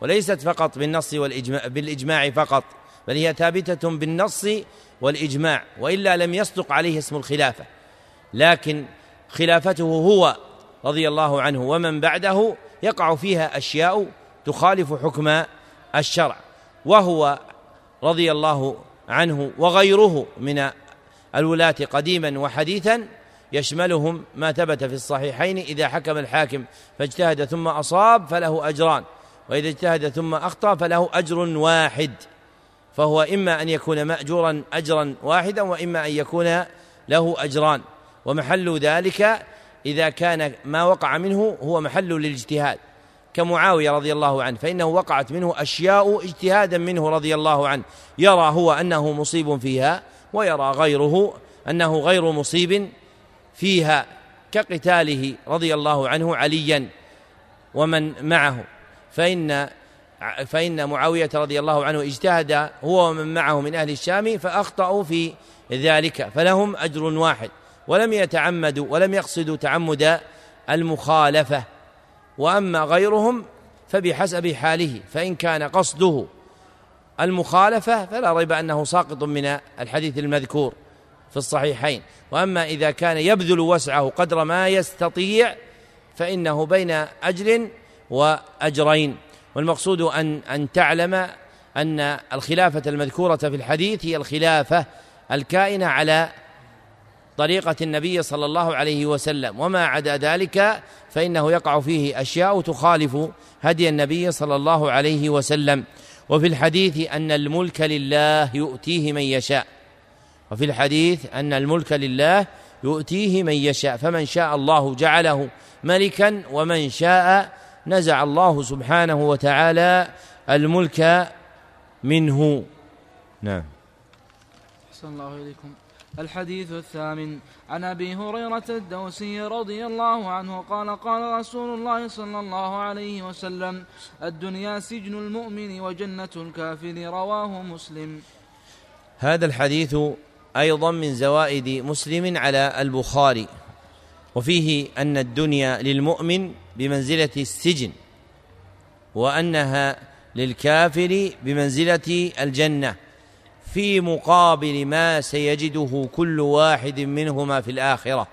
وليست فقط بالنص والإجماع بالإجماع فقط بل هي ثابتة بالنص والإجماع وإلا لم يصدق عليه اسم الخلافة. لكن خلافته هو رضي الله عنه ومن بعده يقع فيها أشياء تخالف حكم الشرع وهو رضي الله عنه وغيره من الولاة قديما وحديثا يشملهم ما ثبت في الصحيحين إذا حكم الحاكم فاجتهد ثم أصاب فله أجران وإذا اجتهد ثم أخطأ فله أجر واحد فهو إما أن يكون مأجورا أجرا واحدا وإما أن يكون له أجران ومحل ذلك إذا كان ما وقع منه هو محل للاجتهاد. كمعاوية رضي الله عنه فإنه وقعت منه أشياء اجتهادا منه رضي الله عنه. يرى هو أنه مصيب فيها ويرى غيره أنه غير مصيب فيها كقتاله رضي الله عنه عليا ومن معه. فإن فإن معاوية رضي الله عنه اجتهد هو ومن معه من أهل الشام فأخطأوا في ذلك فلهم أجر واحد. ولم يتعمدوا ولم يقصدوا تعمد المخالفة. وأما غيرهم فبحسب حاله فإن كان قصده المخالفة فلا ريب أنه ساقط من الحديث المذكور في الصحيحين. وأما إذا كان يبذل وسعه قدر ما يستطيع فإنه بين أجر وأجرين. والمقصود أن أن تعلم أن الخلافة المذكورة في الحديث هي الخلافة الكائنة على طريقة النبي صلى الله عليه وسلم. وما عدا ذلك فإنه يقع فيه أشياء تخالف هدي النبي صلى الله عليه وسلم. وفي الحديث أن الملك لله يؤتيه من يشاء. وفي الحديث أن الملك لله يؤتيه من يشاء. فمن شاء الله جعله ملكا ومن شاء نزع الله سبحانه وتعالى الملك منه. نعم. الله إليكم. الحديث الثامن. عن أبي هريرة الدوسي رضي الله عنه قال قال رسول الله صلى الله عليه وسلم الدنيا سجن المؤمن وجنة الكافر رواه مسلم. هذا الحديث أيضا من زوائد مسلم على البخاري. وفيه أن الدنيا للمؤمن بمنزلة السجن وأنها للكافر بمنزلة الجنة. في مقابل ما سيجده كل واحد منهما في الآخرة.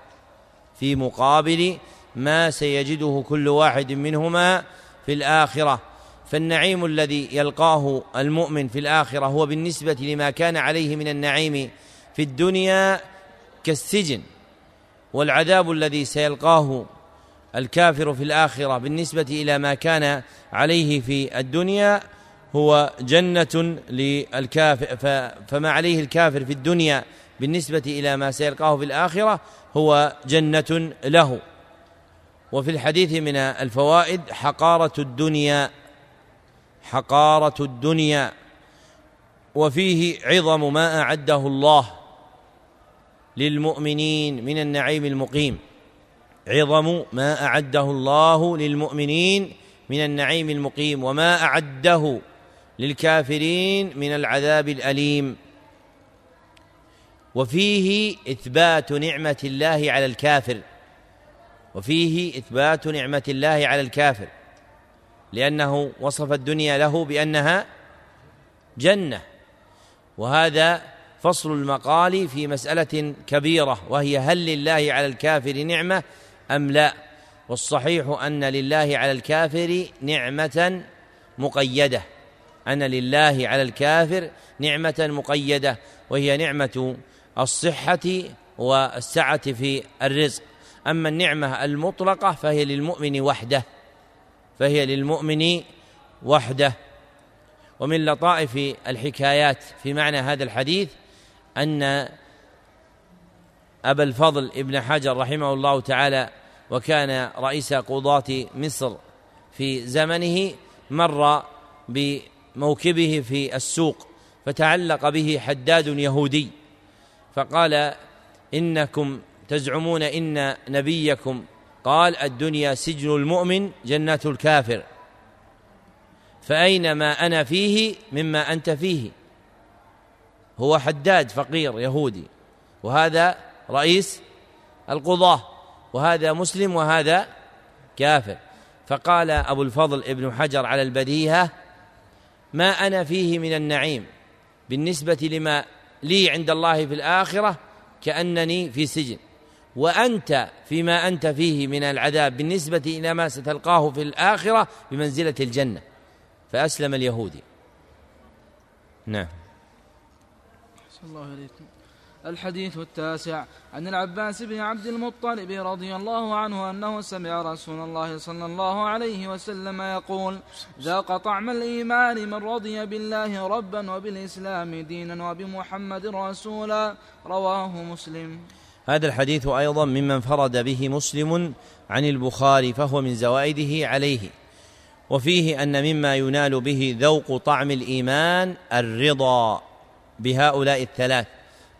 في مقابل ما سيجده كل واحد منهما في الآخرة. فالنعيم الذي يلقاه المؤمن في الآخرة هو بالنسبة لما كان عليه من النعيم في الدنيا كالسجن. والعذاب الذي سيلقاه الكافر في الآخرة بالنسبة إلى ما كان عليه في الدنيا هو جنة للكافر فما عليه الكافر في الدنيا بالنسبة إلى ما سيلقاه في الآخرة هو جنة له. وفي الحديث من الفوائد حقارة الدنيا حقارة الدنيا. وفيه عظم ما أعده الله للمؤمنين من النعيم المقيم. عظم ما أعده الله للمؤمنين من النعيم المقيم. وما أعده للكافرين من العذاب الأليم. وفيه إثبات نعمة الله على الكافر. وفيه إثبات نعمة الله على الكافر. لأنه وصف الدنيا له بأنها جنة. وهذا فصل المقال في مسألة كبيرة. وهي هل لله على الكافر نعمة أم لا؟ والصحيح أن لله على الكافر نعمة مقيدة. أن لله على الكافر نعمة مقيدة وهي نعمة الصحة والسعة في الرزق. أما النعمة المطلقة فهي للمؤمن وحده فهي للمؤمن وحده. ومن لطائف الحكايات في معنى هذا الحديث أن أبا الفضل ابن حجر رحمه الله تعالى وكان رئيس قضاة مصر في زمنه مر بموكبه في السوق فتعلق به حداد يهودي فقال إنكم تزعمون إن نبيكم قال الدنيا سجن المؤمن جنة الكافر. فأين ما أنا فيه مما أنت فيه. هو حداد فقير يهودي وهذا رئيس القضاة وهذا مسلم وهذا كافر. فقال أبو الفضل ابن حجر على البديهة ما أنا فيه من النعيم. بالنسبة لما لي عند الله في الآخرة كأنني في سجن. وأنت فيما أنت فيه من العذاب بالنسبة إلى ما ستلقاه في الآخرة بمنزلة الجنة. فأسلم اليهودي. نعم. الله إليكم. الحديث التاسع. عن العباس بن عبد المطلب رضي الله عنه أنه سمع رسول الله صلى الله عليه وسلم يقول ذاق طعم الإيمان من رضي بالله ربا وبالإسلام دينا وبمحمد رسولا رواه مسلم. هذا الحديث أيضا ممن فرد به مسلم عن البخاري فهو من زوائده عليه. وفيه أن مما ينال به ذوق طعم الإيمان الرضا بهؤلاء الثلاث.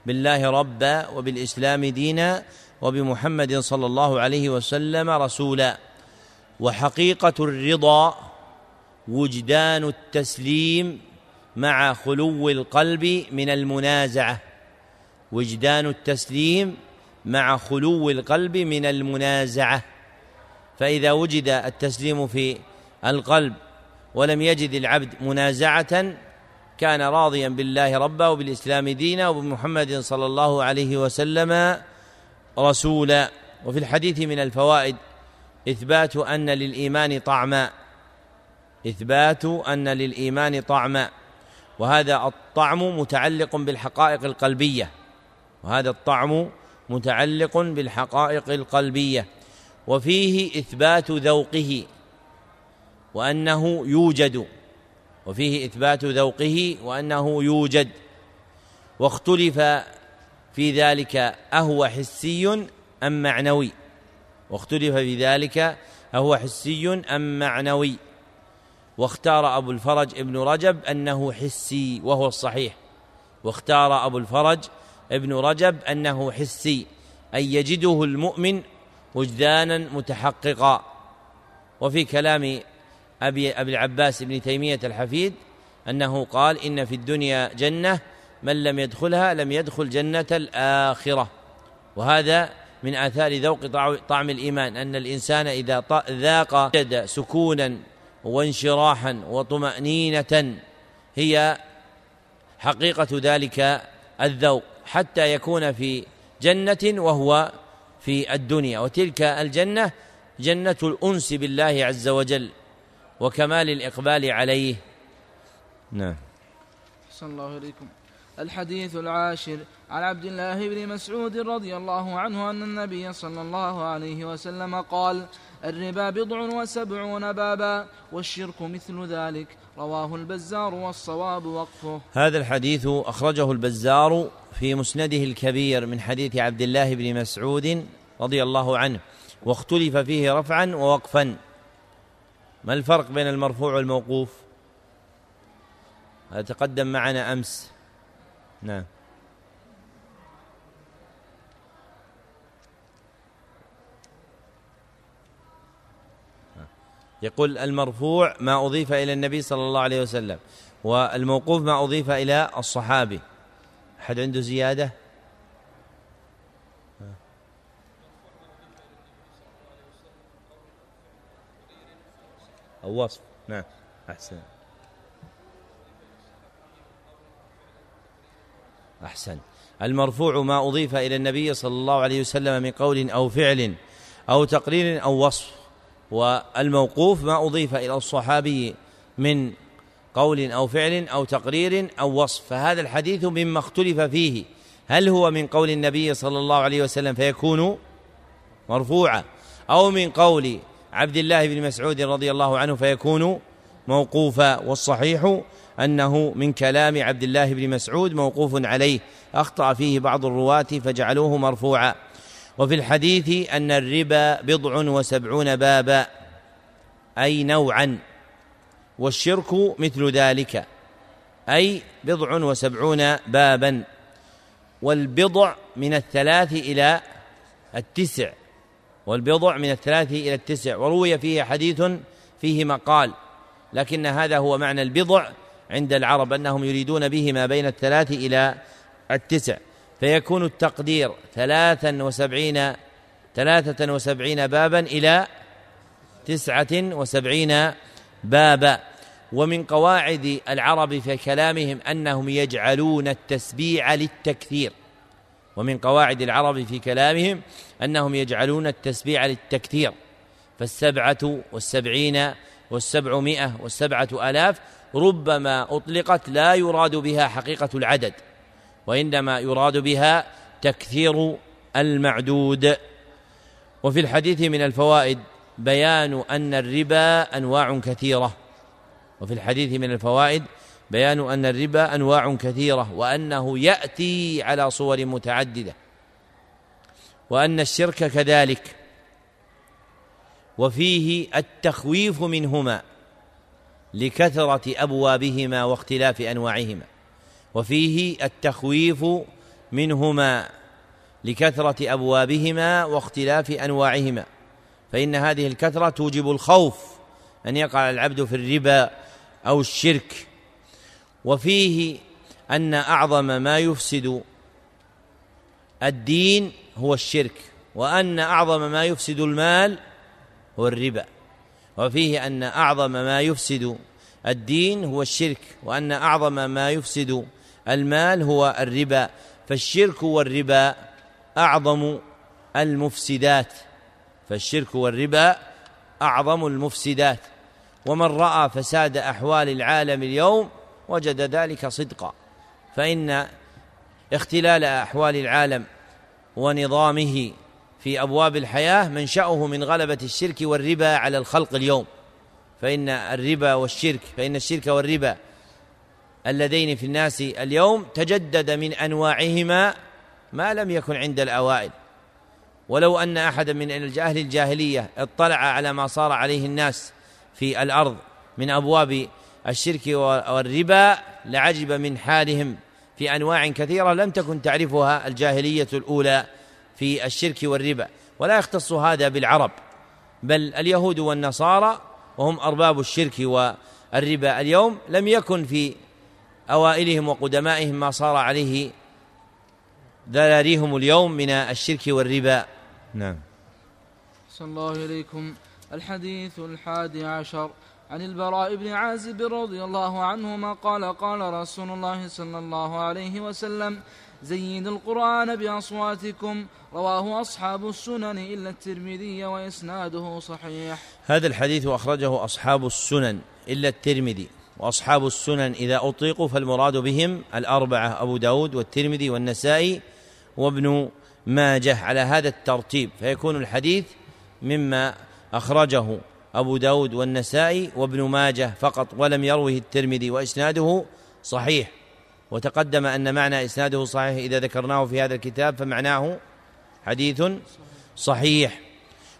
بالله ربا وبالإسلام دينا وبمحمد صلى الله عليه وسلم رسولا. وحقيقة الرضا وجدان التسليم مع خلو القلب من المنازعة. وجدان التسليم مع خلو القلب من المنازعة. فإذا وجد التسليم في القلب ولم يجد العبد منازعة كان راضيا بالله ربا وبالإسلام دينا وبمحمد صلى الله عليه وسلم رسولا. وفي الحديث من الفوائد إثبات أن للإيمان طعما. إثبات أن للإيمان طعما. وهذا الطعم متعلق بالحقائق القلبية. وهذا الطعم متعلق بالحقائق القلبية. وفيه إثبات ذوقه. وأنه يوجد. وفيه إثبات ذوقه وأنه يوجد واختلف في ذلك أهو حسي أم معنوي واختلف في ذلك أهو حسي أم معنوي واختار أبو الفرج ابن رجب أنه حسي وهو الصحيح واختار أبو الفرج ابن رجب أنه حسي أي يجده المؤمن وجدانا متحققا وفي كلام أبي, أبي العباس ابن تيمية الحفيد أنه قال إن في الدنيا جنة من لم يدخلها لم يدخل جنة الآخرة. وهذا من آثار ذوق طعم الإيمان أن الإنسان إذا ذاق وجد سكونا وانشراحا وطمأنينة هي حقيقة ذلك الذوق. حتى يكون في جنة وهو في الدنيا. وتلك الجنة جنة الأنس بالله عز وجل. وكمال الإقبال عليه. نعم. صلى الله إليكم. الحديث العاشر. عن عبد الله بن مسعود رضي الله عنه أن النبي صلى الله عليه وسلم قال الربا بضع وسبعون بابا والشرك مثل ذلك. رواه البزار والصواب وقفه. هذا الحديث أخرجه البزار في مسنده الكبير من حديث عبد الله بن مسعود رضي الله عنه واختلف فيه رفعا ووقفا. ما الفرق بين المرفوع والموقوف؟ هذا تقدم معنا أمس. نعم. يقول المرفوع ما أضيف إلى النبي صلى الله عليه وسلم والموقوف ما أضيف إلى الصحابي. أحد عنده زيادة؟ أو وصف. نعم أحسن. أحسن. المرفوع ما أضيف إلى النبي صلى الله عليه وسلم من قول أو فعل أو تقرير أو وصف والموقوف ما أضيف إلى الصحابي من قول أو فعل أو تقرير أو وصف. فهذا الحديث مما اختلف فيه. هل هو من قول النبي صلى الله عليه وسلم فيكون مرفوعا أو من قول عبد الله بن مسعود رضي الله عنه فيكون موقوفا والصحيح أنه من كلام عبد الله بن مسعود موقوف عليه. أخطأ فيه بعض الرواة فجعلوه مرفوعا. وفي الحديث أن الربا بضع وسبعون بابا. أي نوعا. والشرك مثل ذلك. أي بضع وسبعون بابا. والبضع من الثلاث إلى التسع. والبضع من الثلاث إلى التسع وروي فيه حديث فيه مقال لكن هذا هو معنى البضع عند العرب أنهم يريدون به ما بين الثلاث إلى التسع فيكون التقدير ثلاثا وسبعين ثلاثة وسبعين بابا إلى تسعة وسبعين بابا. ومن قواعد العرب في كلامهم أنهم يجعلون التسبيع للتكثير ومن قواعد العرب في كلامهم أنهم يجعلون التسبيع للتكثير فالسبعة والسبعين والسبعمائة والسبعة آلاف ربما أطلقت لا يراد بها حقيقة العدد وإنما يراد بها تكثير المعدود. وفي الحديث من الفوائد بيان أن الربا أنواع كثيرة وفي الحديث من الفوائد بيان أن الربا أنواع كثيرة وأنه يأتي على صور متعددة. وأن الشرك كذلك. وفيه التخويف منهما لكثرة أبوابهما واختلاف أنواعهما. وفيه التخويف منهما لكثرة أبوابهما واختلاف أنواعهما. فإن هذه الكثرة توجب الخوف أن يقع العبد في الربا أو الشرك. وفيه أن أعظم ما يفسد الدين هو الشرك وأن أعظم ما يفسد المال هو الربا. وفيه أن أعظم ما يفسد الدين هو الشرك وأن أعظم ما يفسد المال هو الربا. فالشرك والربا أعظم المفسدات. فالشرك والربا أعظم المفسدات. ومن رأى فساد أحوال العالم اليوم وجد ذلك صدقا. فإن اختلال أحوال العالم ونظامه في أبواب الحياة منشأه من غلبة الشرك والربا على الخلق اليوم. فإن الربا والشرك فإن الشرك والربا اللذين في الناس اليوم تجدد من أنواعهما ما لم يكن عند الأوائل. ولو أن أحدا من أهل الجاهلية اطلع على ما صار عليه الناس في الأرض من أبواب الشرك والربا لعجب من حالهم. في أنواع كثيرة لم تكن تعرفها الجاهلية الأولى في الشرك والربا ولا يختص هذا بالعرب بل اليهود والنصارى وهم أرباب الشرك والربا. اليوم لم يكن في أوائلهم وقدمائهم ما صار عليه ذراريهم اليوم من الشرك والربا. نعم. صلى الله إليكم الحديث الحادي عشر. عن البراء بن عازب رضي الله عنهما قال قال رسول الله صلى الله عليه وسلم زينوا القرآن بأصواتكم رواه أصحاب السنن إلا الترمذي وإسناده صحيح. هذا الحديث أخرجه أصحاب السنن إلا الترمذي وأصحاب السنن إذا أطلقوا فالمراد بهم الأربعة أبو داود والترمذي والنسائي وابن ماجه على هذا الترتيب فيكون الحديث مما أخرجه أبو داود والنسائي وابن ماجه فقط ولم يروه الترمذي وإسناده صحيح. وتقدم أن معنى إسناده صحيح إذا ذكرناه في هذا الكتاب فمعناه حديث صحيح.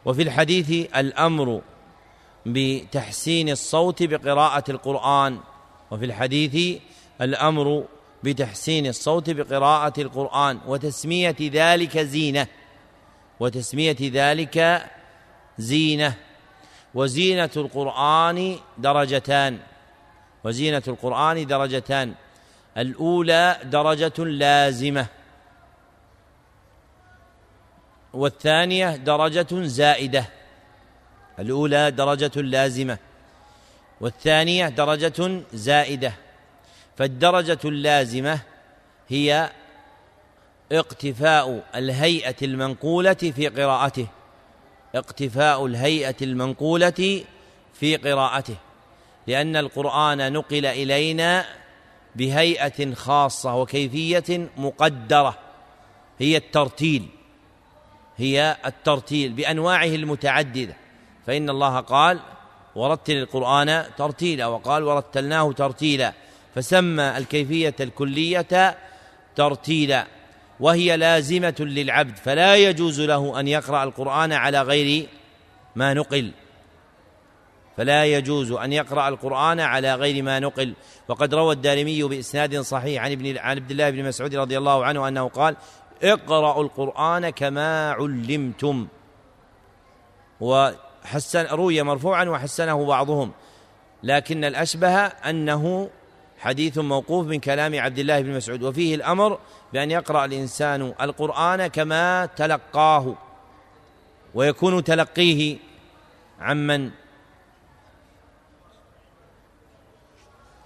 وفي الحديث الأمر بتحسين الصوت بقراءة القرآن. وفي الحديث الأمر بتحسين الصوت بقراءة القرآن. وتسمية ذلك زينة. وتسمية ذلك زينة. وزينة القرآن درجتان. وزينة القرآن درجتان. الأولى درجة لازمة. والثانية درجة زائدة. الأولى درجة لازمة. والثانية درجة زائدة. فالدرجة اللازمة هي اقتفاء الهيئة المنقولة في قراءته. اقتفاء الهيئة المنقولة في قراءته لأن القرآن نقل إلينا بهيئة خاصة وكيفية مقدرة هي الترتيل هي الترتيل بأنواعه المتعددة. فإن الله قال ورتل القرآن ترتيلا وقال ورتلناه ترتيلا فسمى الكيفية الكلية ترتيلا. وهي لازمة للعبد فلا يجوز له أن يقرأ القرآن على غير ما نقل. فلا يجوز أن يقرأ القرآن على غير ما نقل. وقد روى الدارمي بإسناد صحيح عن ابن عن عبد الله بن مسعود رضي الله عنه أنه قال اقرأوا القرآن كما علمتم. وحسن روي مرفوعا وحسنه بعضهم. لكن الأشبه أنه حديث موقوف من كلام عبد الله بن مسعود. وفيه الأمر بأن يقرأ الإنسان القرآن كما تلقاه ويكون تلقيه عمن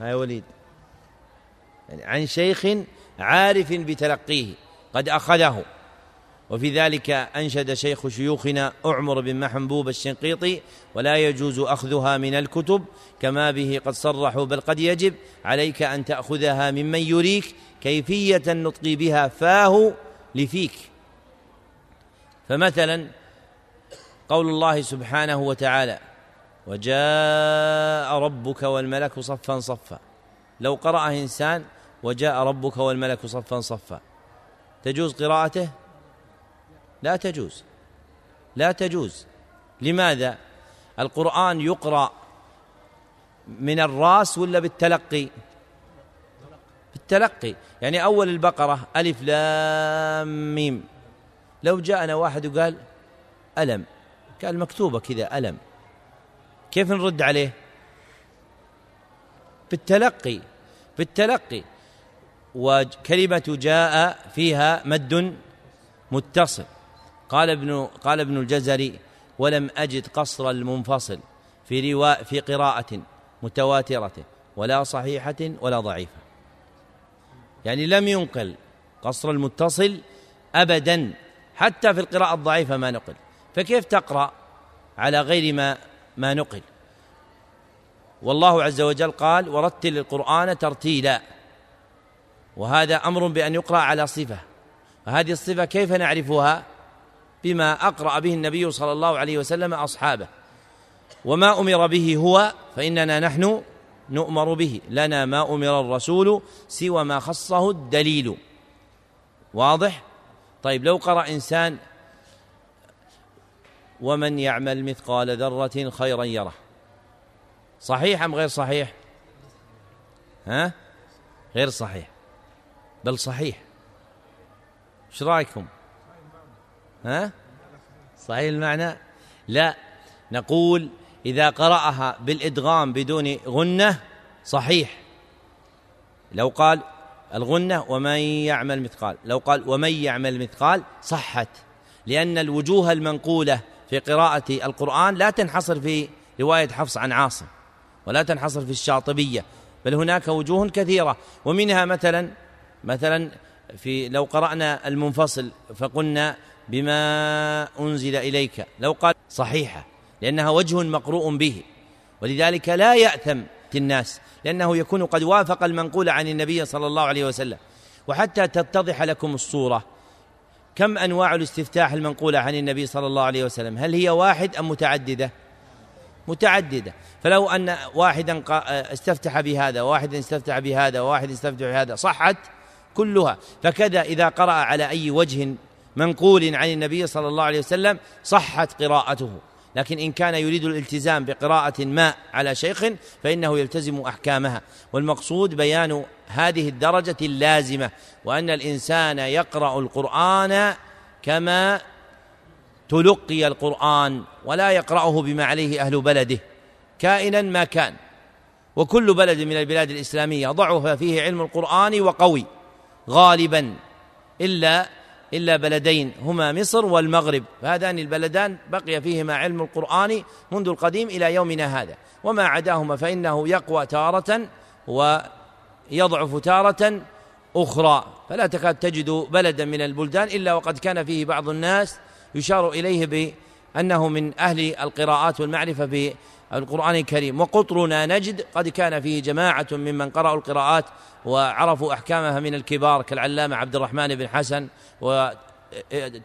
يا وليد. يعني عن شيخ عارف بتلقيه قد أخذه. وفي ذلك أنشد شيخ شيوخنا أعمر بن محبوب الشنقيطي ولا يجوز أخذها من الكتب كما به قد صرحوا بل قد يجب عليك أن تأخذها ممن يريك كيفية النطق بها فاه لفيك. فمثلا قول الله سبحانه وتعالى وجاء ربك والملك صفا صفا لو قرأه إنسان وجاء ربك والملك صفا صفا تجوز قراءته؟ لا تجوز. لا تجوز. لماذا؟ القرآن يقرأ من الراس ولا بالتلقي؟ بالتلقي. يعني أول البقرة ألف لام ميم. لو جاءنا واحد وقال ألم قال مكتوبة كذا ألم. كيف نرد عليه؟ بالتلقي. بالتلقي. وكلمة جاء فيها مد متصل. قال ابن قال ابن الجزري ولم أجد قصر المنفصل في رواء في قراءة متواترة ولا صحيحة ولا ضعيفة. يعني لم ينقل قصر المتصل أبدا حتى في القراءة الضعيفة ما نقل. فكيف تقرأ على غير ما ما نقل؟ والله عز وجل قال ورتل القرآن ترتيلا وهذا أمر بأن يقرأ على صفة. فهذه الصفة كيف نعرفها؟ بما أقرأ به النبي صلى الله عليه وسلم أصحابه. وما أمر به هو فإننا نحن نؤمر به. لنا ما أمر الرسول سوى ما خصه الدليل. واضح؟ طيب لو قرأ إنسان ومن يعمل مثقال ذرة خيرا يره. صحيح أم غير صحيح؟ ها؟ غير صحيح. بل صحيح. إيش رأيكم؟ ها؟ صحيح المعنى؟ لا. نقول إذا قرأها بالإدغام بدون غنة صحيح. لو قال الغنة ومن يعمل مثقال. لو قال ومن يعمل مثقال صحت. لأن الوجوه المنقولة في قراءة القرآن لا تنحصر في رواية حفص عن عاصم ولا تنحصر في الشاطبية بل هناك وجوه كثيرة. ومنها مثلا مثلا في لو قرأنا المنفصل فقلنا بما أنزل إليك. لو قال صحيحة لأنها وجه مقروء به. ولذلك لا يأثم الناس لأنه يكون قد وافق المنقول عن النبي صلى الله عليه وسلم. وحتى تتضح لكم الصورة. كم أنواع الاستفتاح المنقولة عن النبي صلى الله عليه وسلم؟ هل هي واحد أم متعددة؟ متعددة. فلو أن واحدا استفتح بهذا وواحد استفتح بهذا وواحد استفتح بهذا صحت كلها. فكذا إذا قرأ على أي وجه منقول عن النبي صلى الله عليه وسلم صحت قراءته. لكن إن كان يريد الالتزام بقراءة ما على شيخ فإنه يلتزم أحكامها. والمقصود بيان هذه الدرجة اللازمة وأن الإنسان يقرأ القرآن كما تلقي القرآن ولا يقرأه بما عليه أهل بلده كائنا ما كان. وكل بلد من البلاد الإسلامية ضعف فيه علم القرآن وقوي غالبا إلا إلا بلدين هما مصر والمغرب. فهذان البلدان بقي فيهما علم القرآن منذ القديم إلى يومنا هذا. وما عداهما فإنه يقوى تارة ويضعف تارة أخرى. فلا تكاد تجد بلدا من البلدان إلا وقد كان فيه بعض الناس يشار إليه بأنه من أهل القراءات والمعرفة بالقرآن الكريم. وقطرنا نجد قد كان فيه جماعة ممن قرأوا القراءات وعرفوا أحكامها من الكبار كالعلامة عبد الرحمن بن حسن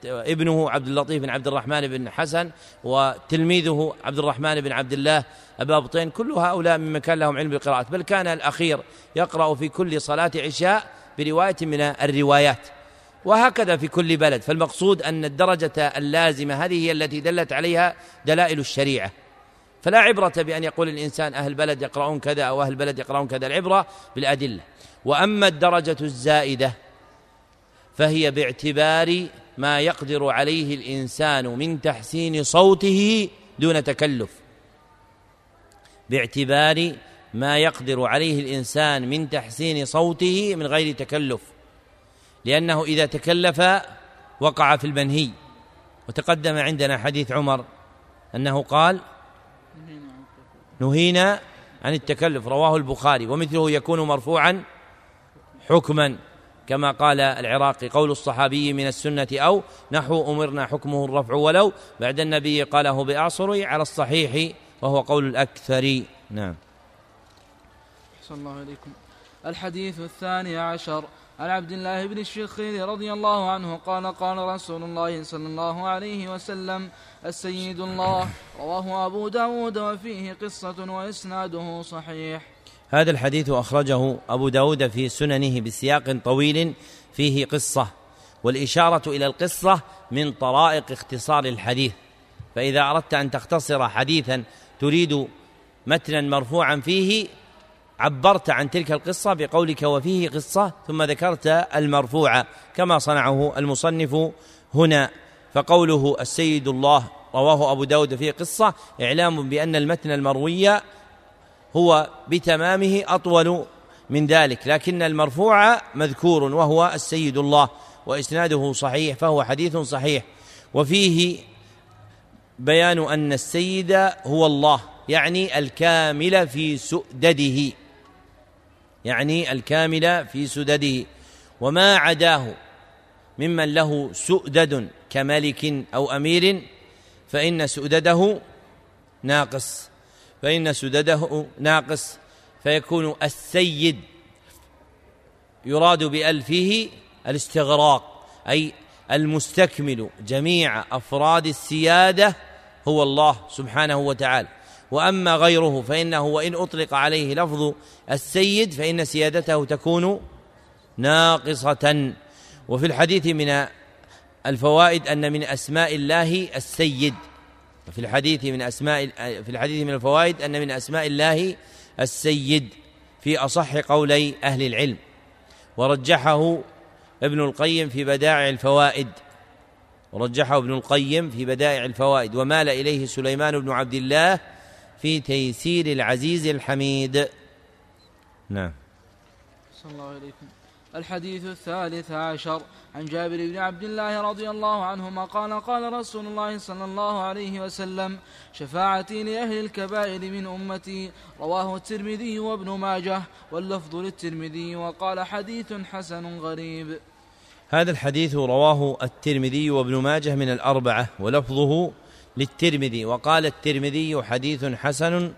ابنه عبد اللطيف بن عبد الرحمن بن حسن وتلميذه عبد الرحمن بن عبد الله أبا بطين. كل هؤلاء ممن كان لهم علم بالقراءة بل كان الأخير يقرأ في كل صلاة عشاء برواية من الروايات. وهكذا في كل بلد. فالمقصود أن الدرجة اللازمة هذه هي التي دلت عليها دلائل الشريعة. فلا عبرة بأن يقول الإنسان أهل بلد يقرؤون كذا أو أهل بلد يقرؤون كذا. العبرة بالأدلة. وأما الدرجة الزائدة فهي باعتبار ما يقدر عليه الإنسان من تحسين صوته دون تكلف. باعتبار ما يقدر عليه الإنسان من تحسين صوته من غير تكلف. لأنه إذا تكلف وقع في المنهي وتقدم عندنا حديث عمر أنه قال نهينا عن التكلف رواه البخاري ومثله يكون مرفوعا حكما كما قال العراقي قول الصحابي من السنة أو نحو أمرنا حكمه الرفع ولو بعد النبي قاله بأعصر على الصحيح وهو قول الأكثر. نعم. صلى الله عليكم الحديث الثاني عشر. عن عبد الله بن الشخير رضي الله عنه قال قال رسول الله صلى الله عليه وسلم السيد الله رواه أبو داود وفيه قصة وإسناده صحيح. هذا الحديث أخرجه أبو داود في سننه بسياق طويل فيه قصة والإشارة إلى القصة من طرائق اختصار الحديث. فإذا أردت أن تختصر حديثا تريد متنا مرفوعا فيه عبرت عن تلك القصة بقولك وفيه قصة ثم ذكرت المرفوعة كما صنعه المصنف هنا. فقوله السيد الله رواه أبو داود فيه قصة إعلام بأن المتن المروي هو بتمامه أطول من ذلك لكن المرفوع مذكور وهو السيد الله وإسناده صحيح فهو حديث صحيح. وفيه بيان أن السيد هو الله يعني الكامل في سؤدده. يعني الكامل في سدده. وما عداه ممن له سؤدد كملك أو أمير فإن سؤدده ناقص. فإن سدده ناقص فيكون السيد يراد بألفه الاستغراق أي المستكمل. جميع أفراد السيادة هو الله سبحانه وتعالى. وأما غيره فإنه وإن أطلق عليه لفظ السيد فإن سيادته تكون ناقصة. وفي الحديث من الفوائد أن من أسماء الله السيد. وفي الحديث من أسماء في الحديث من الفوائد أن من أسماء الله السيد. في أصح قولي أهل العلم. ورجحه ابن القيم في بدائع الفوائد. ورجحه ابن القيم في بدائع الفوائد. ومال إليه سليمان بن عبد الله في تيسير العزيز الحميد. نعم. صلى الله عليكم. الحديث الثالث عشر. عن جابر بن عبد الله رضي الله عنهما قال قال رسول الله صلى الله عليه وسلم شفاعتي لأهل الكبائر من أمتي. رواه الترمذي وابن ماجه واللفظ للترمذي وقال حديث حسن غريب. هذا الحديث رواه الترمذي وابن ماجه من الأربعة ولفظه للترمذي. وقال الترمذي حديث حسن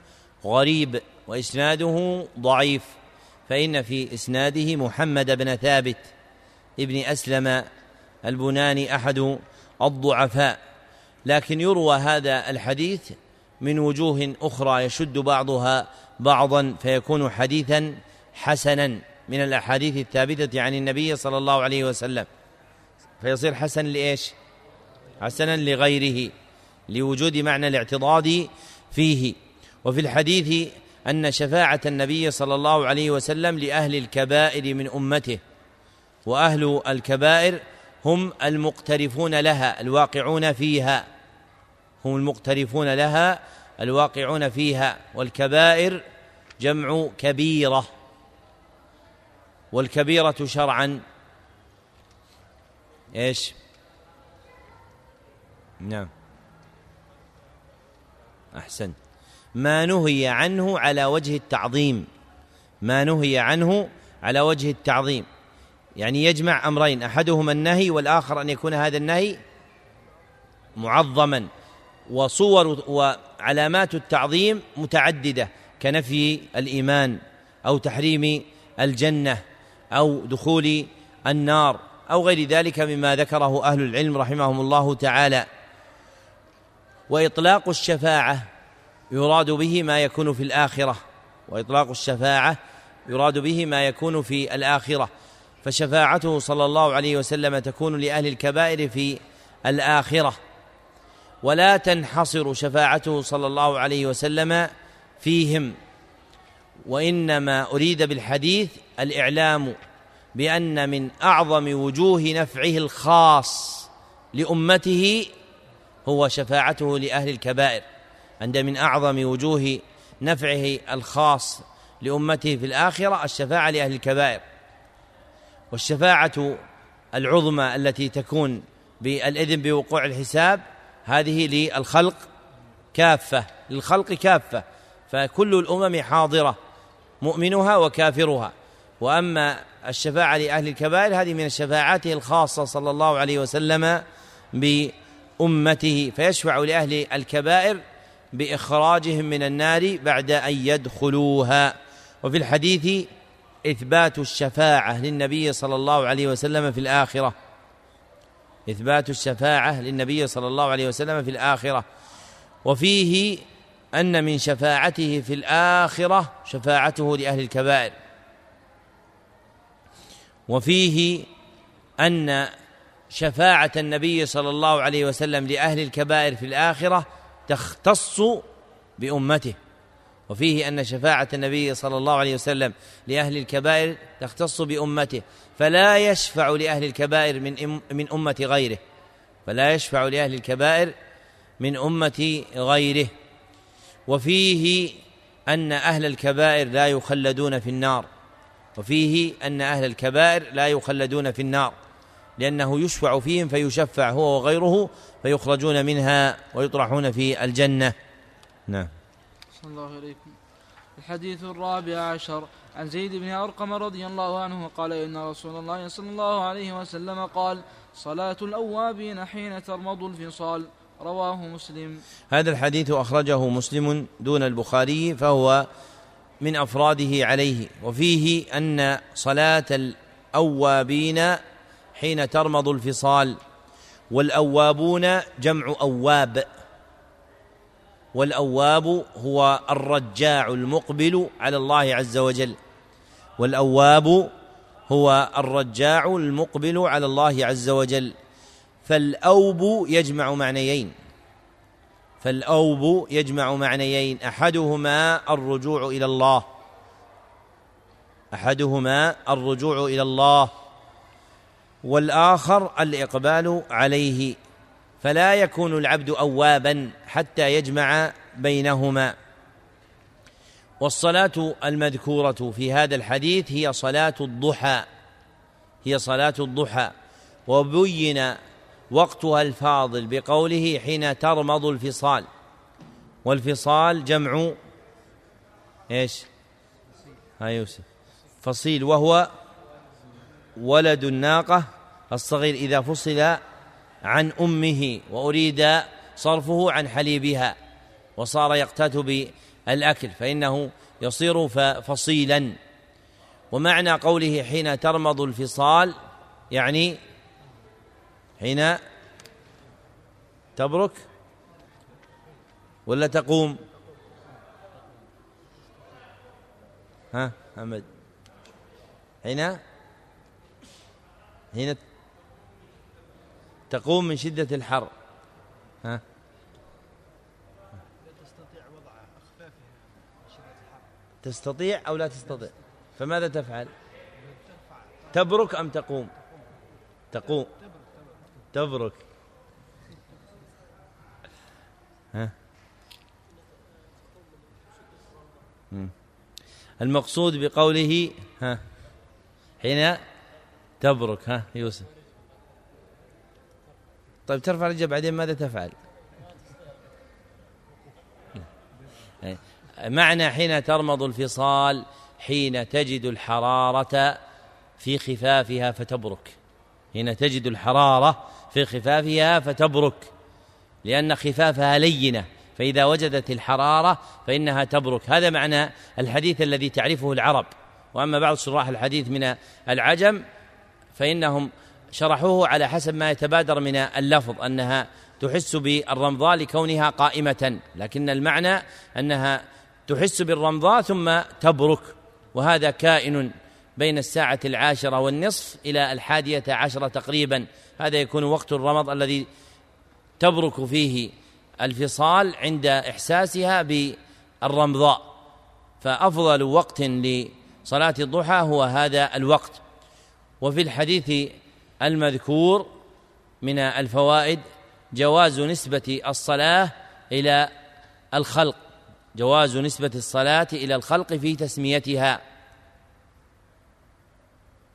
غريب وإسناده ضعيف فإن في إسناده محمد بن ثابت ابن أسلم البناني أحد الضعفاء. لكن يروى هذا الحديث من وجوه أخرى يشد بعضها بعضا فيكون حديثا حسنا من الأحاديث الثابتة عن النبي صلى الله عليه وسلم. فيصير حسن لإيش؟ حسنا لغيره. لوجود معنى الاعتضاد فيه. وفي الحديث أن شفاعة النبي صلى الله عليه وسلم لأهل الكبائر من أمته وأهل الكبائر هم المقترفون لها الواقعون فيها. هم المقترفون لها الواقعون فيها. والكبائر جمع كبيرة والكبيرة شرعا. إيش؟ نعم. أحسن. ما نهي عنه على وجه التعظيم. ما نهي عنه على وجه التعظيم. يعني يجمع أمرين أحدهما النهي والآخر أن يكون هذا النهي معظما. وصور وعلامات التعظيم متعددة كنفي الإيمان أو تحريم الجنة أو دخول النار أو غير ذلك مما ذكره أهل العلم رحمهم الله تعالى. وإطلاق الشفاعة يراد به ما يكون في الآخرة. وإطلاق الشفاعة يراد به ما يكون في الآخرة. فشفاعته صلى الله عليه وسلم تكون لأهل الكبائر في الآخرة. ولا تنحصر شفاعته صلى الله عليه وسلم فيهم. وإنما أريد بالحديث الإعلام بأن من أعظم وجوه نفعه الخاص لأمته هو شفاعته لأهل الكبائر عند من أعظم وجوه نفعه الخاص لأمته في الآخرة الشفاعة لأهل الكبائر. والشفاعة العظمى التي تكون بالإذن بوقوع الحساب هذه للخلق كافة للخلق كافة فكل الأمم حاضرة مؤمنها وكافرها. وأما الشفاعة لأهل الكبائر هذه من الشفاعات الخاصة صلى الله عليه وسلم بأمته فيشفع لأهل الكبائر بإخراجهم من النار بعد أن يدخلوها. وفي الحديث إثبات الشفاعة للنبي صلى الله عليه وسلم في الآخرة. إثبات الشفاعة للنبي صلى الله عليه وسلم في الآخرة. وفيه أن من شفاعته في الآخرة شفاعته لأهل الكبائر. وفيه أن شفاعة النبي صلى الله عليه وسلم لأهل الكبائر في الآخرة تختص بأمته. وفيه أن شفاعة النبي صلى الله عليه وسلم لأهل الكبائر تختص بأمته. فلا يشفع لأهل الكبائر من من أمة غيره. فلا يشفع لأهل الكبائر من أمة غيره. وفيه أن أهل الكبائر لا يخلدون في النار. وفيه أن أهل الكبائر لا يخلدون في النار. لأنه يشفع فيهم فيشفع هو وغيره فيخرجون منها ويطرحون في الجنة. نعم. صلى الله عليكم. الحديث الرابع عشر. عن زيد بن أرقم رضي الله عنه قال إن رسول الله صلى الله عليه وسلم قال صلاة الأوابين حين ترمض الفصال. رواه مسلم. هذا الحديث أخرجه مسلم دون البخاري فهو من أفراده عليه. وفيه أن صلاة الأوابين حين ترمض الفصال والأوابون جمع أواب والأواب هو الرجاع المقبل على الله عز وجل والأواب هو الرجاع المقبل على الله عز وجل. فالأوب يجمع معنيين فالأوب يجمع معنيين أحدهما الرجوع إلى الله أحدهما الرجوع إلى الله. والآخر الإقبال عليه فلا يكون العبد أوابا حتى يجمع بينهما. والصلاة المذكورة في هذا الحديث هي صلاة الضحى هي صلاة الضحى. وبين وقتها الفاضل بقوله حين ترمض الفصال. والفصال جمع إيش؟ ها يوسف. فصيل وهو ولد الناقة. الصغير إذا فصل عن أمه وأريد صرفه عن حليبها وصار يقتات بالأكل فإنه يصير فصيلا. ومعنى قوله حين ترمض الفصال يعني حين تبرك ولا تقوم؟ ها محمد. حين؟ حين تقوم من شدة الحر. ها؟ تستطيع وضع أخفافها تستطيع أو لا تستطيع؟ فماذا تفعل؟ تبرك أم تقوم؟ تقوم. تبرك. ها؟ المقصود بقوله ها؟ حين تبرك ها؟ يوسف. طيب ترفع رجل بعدين ماذا تفعل؟ معنى حين ترمض الفصال حين تجد الحرارة في خفافها فتبرك. حين تجد الحرارة في خفافها فتبرك لأن خفافها لينة فإذا وجدت الحرارة فإنها تبرك. هذا معنى الحديث الذي تعرفه العرب. وأما بعض شراح الحديث من العجم فإنهم شرحوه على حسب ما يتبادر من اللفظ أنها تحس بالرمضاء لكونها قائمة لكن المعنى أنها تحس بالرمضاء ثم تبرك وهذا كائن بين الساعة العاشرة والنصف إلى الحادية عشرة تقريبا. هذا يكون وقت الرمض الذي تبرك فيه الفصال عند إحساسها بالرمضاء. فأفضل وقت لصلاة الضحى هو هذا الوقت. وفي الحديث المذكور من الفوائد جواز نسبة الصلاة إلى الخلق جواز نسبة الصلاة إلى الخلق في تسميتها.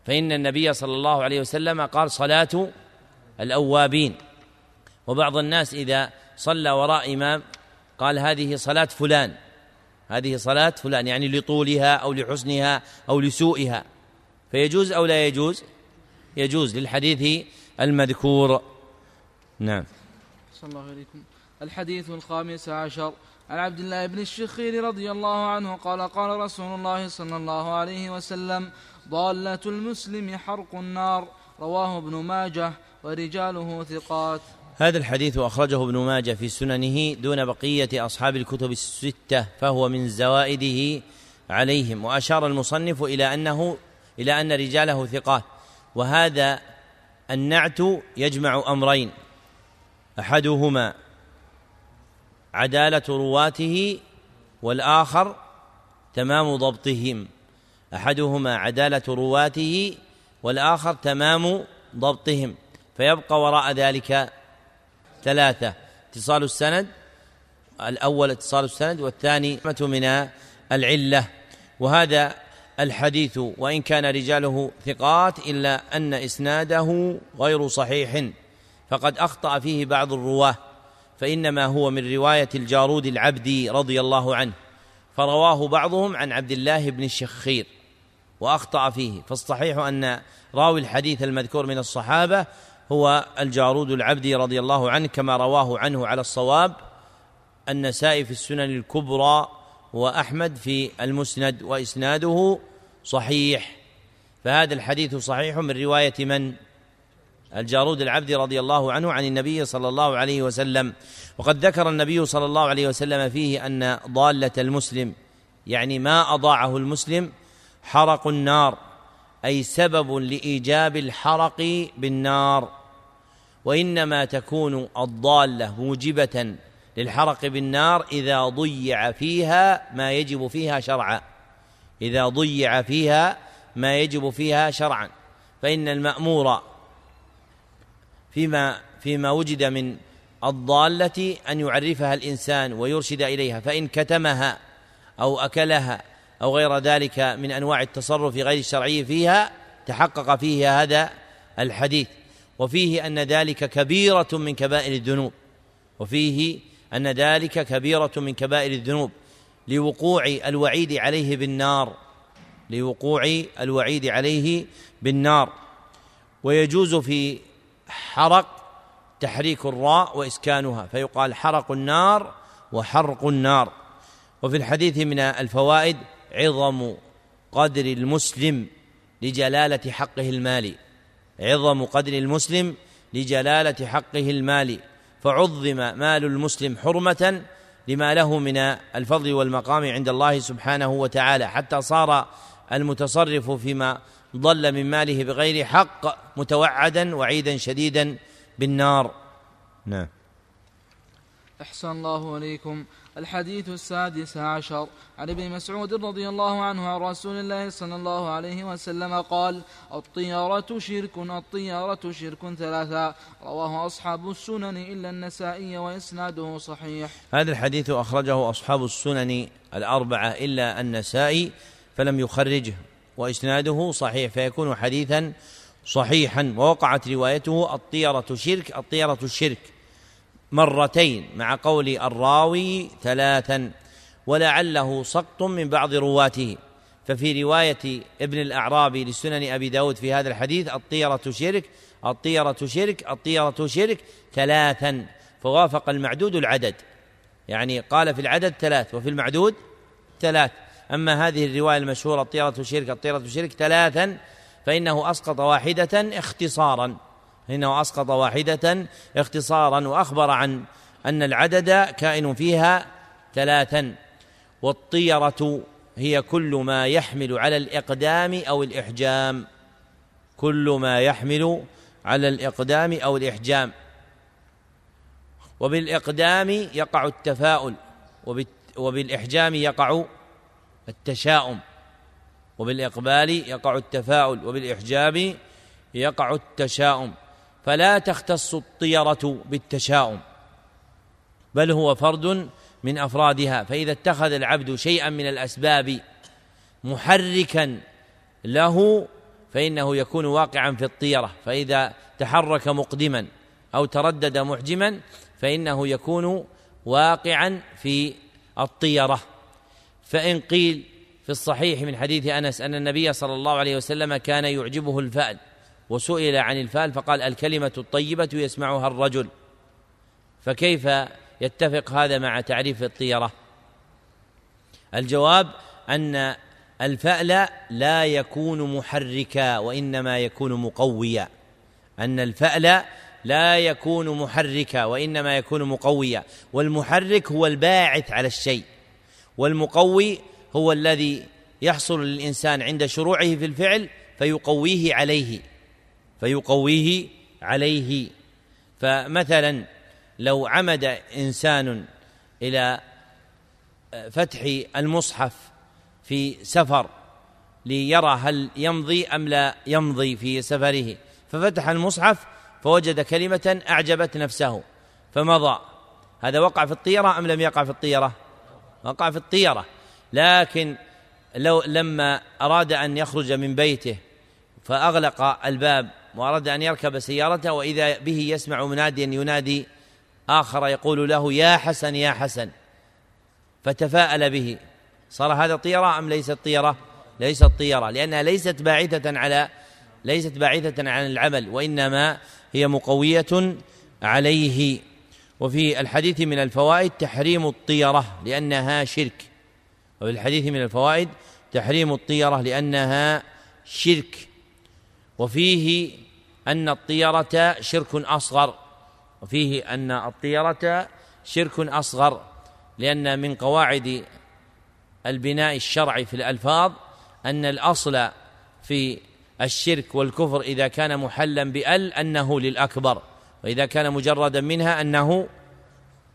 فإن النبي صلى الله عليه وسلم قال صلاة الأوابين. وبعض الناس إذا صلى وراء إمام قال هذه صلاة فلان هذه صلاة فلان يعني لطولها أو لحسنها أو لسوءها فيجوز أو لا يجوز؟ يجوز للحديث المذكور. نعم. صلى الله عليكم. الحديث الخامس عشر. عن عبد الله بن الشخير رضي الله عنه قال قال رسول الله صلى الله عليه وسلم ضالة المسلم حرق النار. رواه ابن ماجه ورجاله ثقات. هذا الحديث أخرجه ابن ماجه في سننه دون بقية أصحاب الكتب الستة فهو من زوائده عليهم. وأشار المصنف إلى أنه إلى أن رجاله ثقات. وهذا النعت يجمع أمرين. أحدهما عدالة رواته والآخر تمام ضبطهم. أحدهما عدالة رواته والآخر تمام ضبطهم. فيبقى وراء ذلك ثلاثة. اتصال السند الأول اتصال السند والثاني من العلة. وهذا الحديث وإن كان رجاله ثقات إلا أن إسناده غير صحيح فقد أخطأ فيه بعض الرواة فإنما هو من رواية الجارود العبدي رضي الله عنه فرواه بعضهم عن عبد الله بن الشخير وأخطأ فيه فالصحيح أن راوي الحديث المذكور من الصحابة هو الجارود العبدي رضي الله عنه كما رواه عنه على الصواب النسائي في السنن الكبرى وأحمد في المسند وإسناده صحيح. فهذا الحديث صحيح من رواية من؟ الجارود العبدي رضي الله عنه عن النبي صلى الله عليه وسلم. وقد ذكر النبي صلى الله عليه وسلم فيه أن ضالة المسلم يعني ما أضاعه المسلم حرق النار أي سبب لإيجاب الحرق بالنار. وإنما تكون الضالة موجبة للحرق بالنار إذا ضيع فيها ما يجب فيها شرعا. إذا ضيع فيها ما يجب فيها شرعا. فإن المأمور فيما فيما وجد من الضالة أن يعرفها الإنسان ويرشد إليها فإن كتمها أو أكلها أو غير ذلك من أنواع التصرف غير الشرعي فيها تحقق فيه هذا الحديث. وفيه أن ذلك كبيرة من كبائر الذنوب. وفيه أن ذلك كبيرة من كبائر الذنوب لوقوع الوعيد عليه بالنار لوقوع الوعيد عليه بالنار. ويجوز في حرق تحريك الراء وإسكانها فيقال حرق النار وحرق النار. وفي الحديث من الفوائد عظم قدر المسلم لجلالة حقه المالي. عظم قدر المسلم لجلالة حقه المالي. فعظم مال المسلم حرمة لما له من الفضل والمقام عند الله سبحانه وتعالى. حتى صار المتصرف فيما ضل من ماله بغير حق متوعدا وعيدا شديدا بالنار. نعم. أحسن الله عليكم. الحديث السادس عشر. عن ابن مسعود رضي الله عنه عن رسول الله صلى الله عليه وسلم قال الطيارة شرك الطيارة شرك ثلاثا. رواه أصحاب السنن إلا النسائي وإسناده صحيح. هذا الحديث أخرجه أصحاب السنن الأربعة إلا النسائي فلم يخرجه وإسناده صحيح فيكون حديثا صحيحا. ووقعت روايته الطيرة شرك الطيرة الشرك مرتين مع قول الراوي ثلاثا ولعله سقط من بعض رواته. ففي رواية ابن الأعرابي لسنن أبي داود في هذا الحديث الطيرة شرك الطيرة شرك الطيرة شرك ثلاثا فوافق المعدود العدد. يعني قال في العدد ثلاث وفي المعدود ثلاث. أما هذه الرواية المشهورة الطيرة شرك الطيرة شرك ثلاثا فإنه أسقط واحدة اختصارا. إنه أسقط واحدة اختصارا وأخبر عن أن العدد كائن فيها ثلاثا والطيرة هي كل ما يحمل على الإقدام أو الإحجام. كل ما يحمل على الإقدام أو الإحجام. وبالإقدام يقع التفاؤل وبالإحجام يقع التشاؤم. وبالإقبال يقع التفاؤل وبالإحجام يقع التشاؤم. فلا تختص الطيرة بالتشاؤم بل هو فرد من أفرادها فإذا اتخذ العبد شيئا من الأسباب محركا له فإنه يكون واقعا في الطيرة فإذا تحرك مقدما أو تردد محجما فإنه يكون واقعا في الطيرة. فإن قيل في الصحيح من حديث أنس أن النبي صلى الله عليه وسلم كان يعجبه الفأل وسئل عن الفأل فقال الكلمة الطيبة يسمعها الرجل. فكيف يتفق هذا مع تعريف الطيرة؟ الجواب أن الفأل لا يكون محركا وإنما يكون مقويا. أن الفأل لا يكون محركا وإنما يكون مقويا. والمحرك هو الباعث على الشيء. والمقوي هو الذي يحصل للإنسان عند شروعه في الفعل فيقويه عليه. فيقويه عليه. فمثلا لو عمد إنسان إلى فتح المصحف في سفر ليرى هل يمضي أم لا يمضي في سفره ففتح المصحف فوجد كلمة أعجبت نفسه فمضى. هذا وقع في الطيرة أم لم يقع في الطيرة؟ وقع في الطيرة. لكن لو لما أراد أن يخرج من بيته فأغلق الباب واراد أن يركب سيارته وإذا به يسمع مناديا ينادي آخر يقول له يا حسن يا حسن. فتفاءل به. صار هذا طيرة أم ليست طيرة ليست طيرة لأنها ليست باعثة على ليست باعثة عن العمل وإنما هي مقوية عليه. وفي الحديث من الفوائد تحريم الطيرة لأنها شرك. وفي الحديث من الفوائد تحريم الطيرة لأنها شرك. وفيه أن الطيرة شرك أصغر. وفيه أن الطيرة شرك أصغر لأن من قواعد البناء الشرعي في الألفاظ أن الأصل في الشرك والكفر إذا كان محلا بأل أنه للأكبر وإذا كان مجردا منها أنه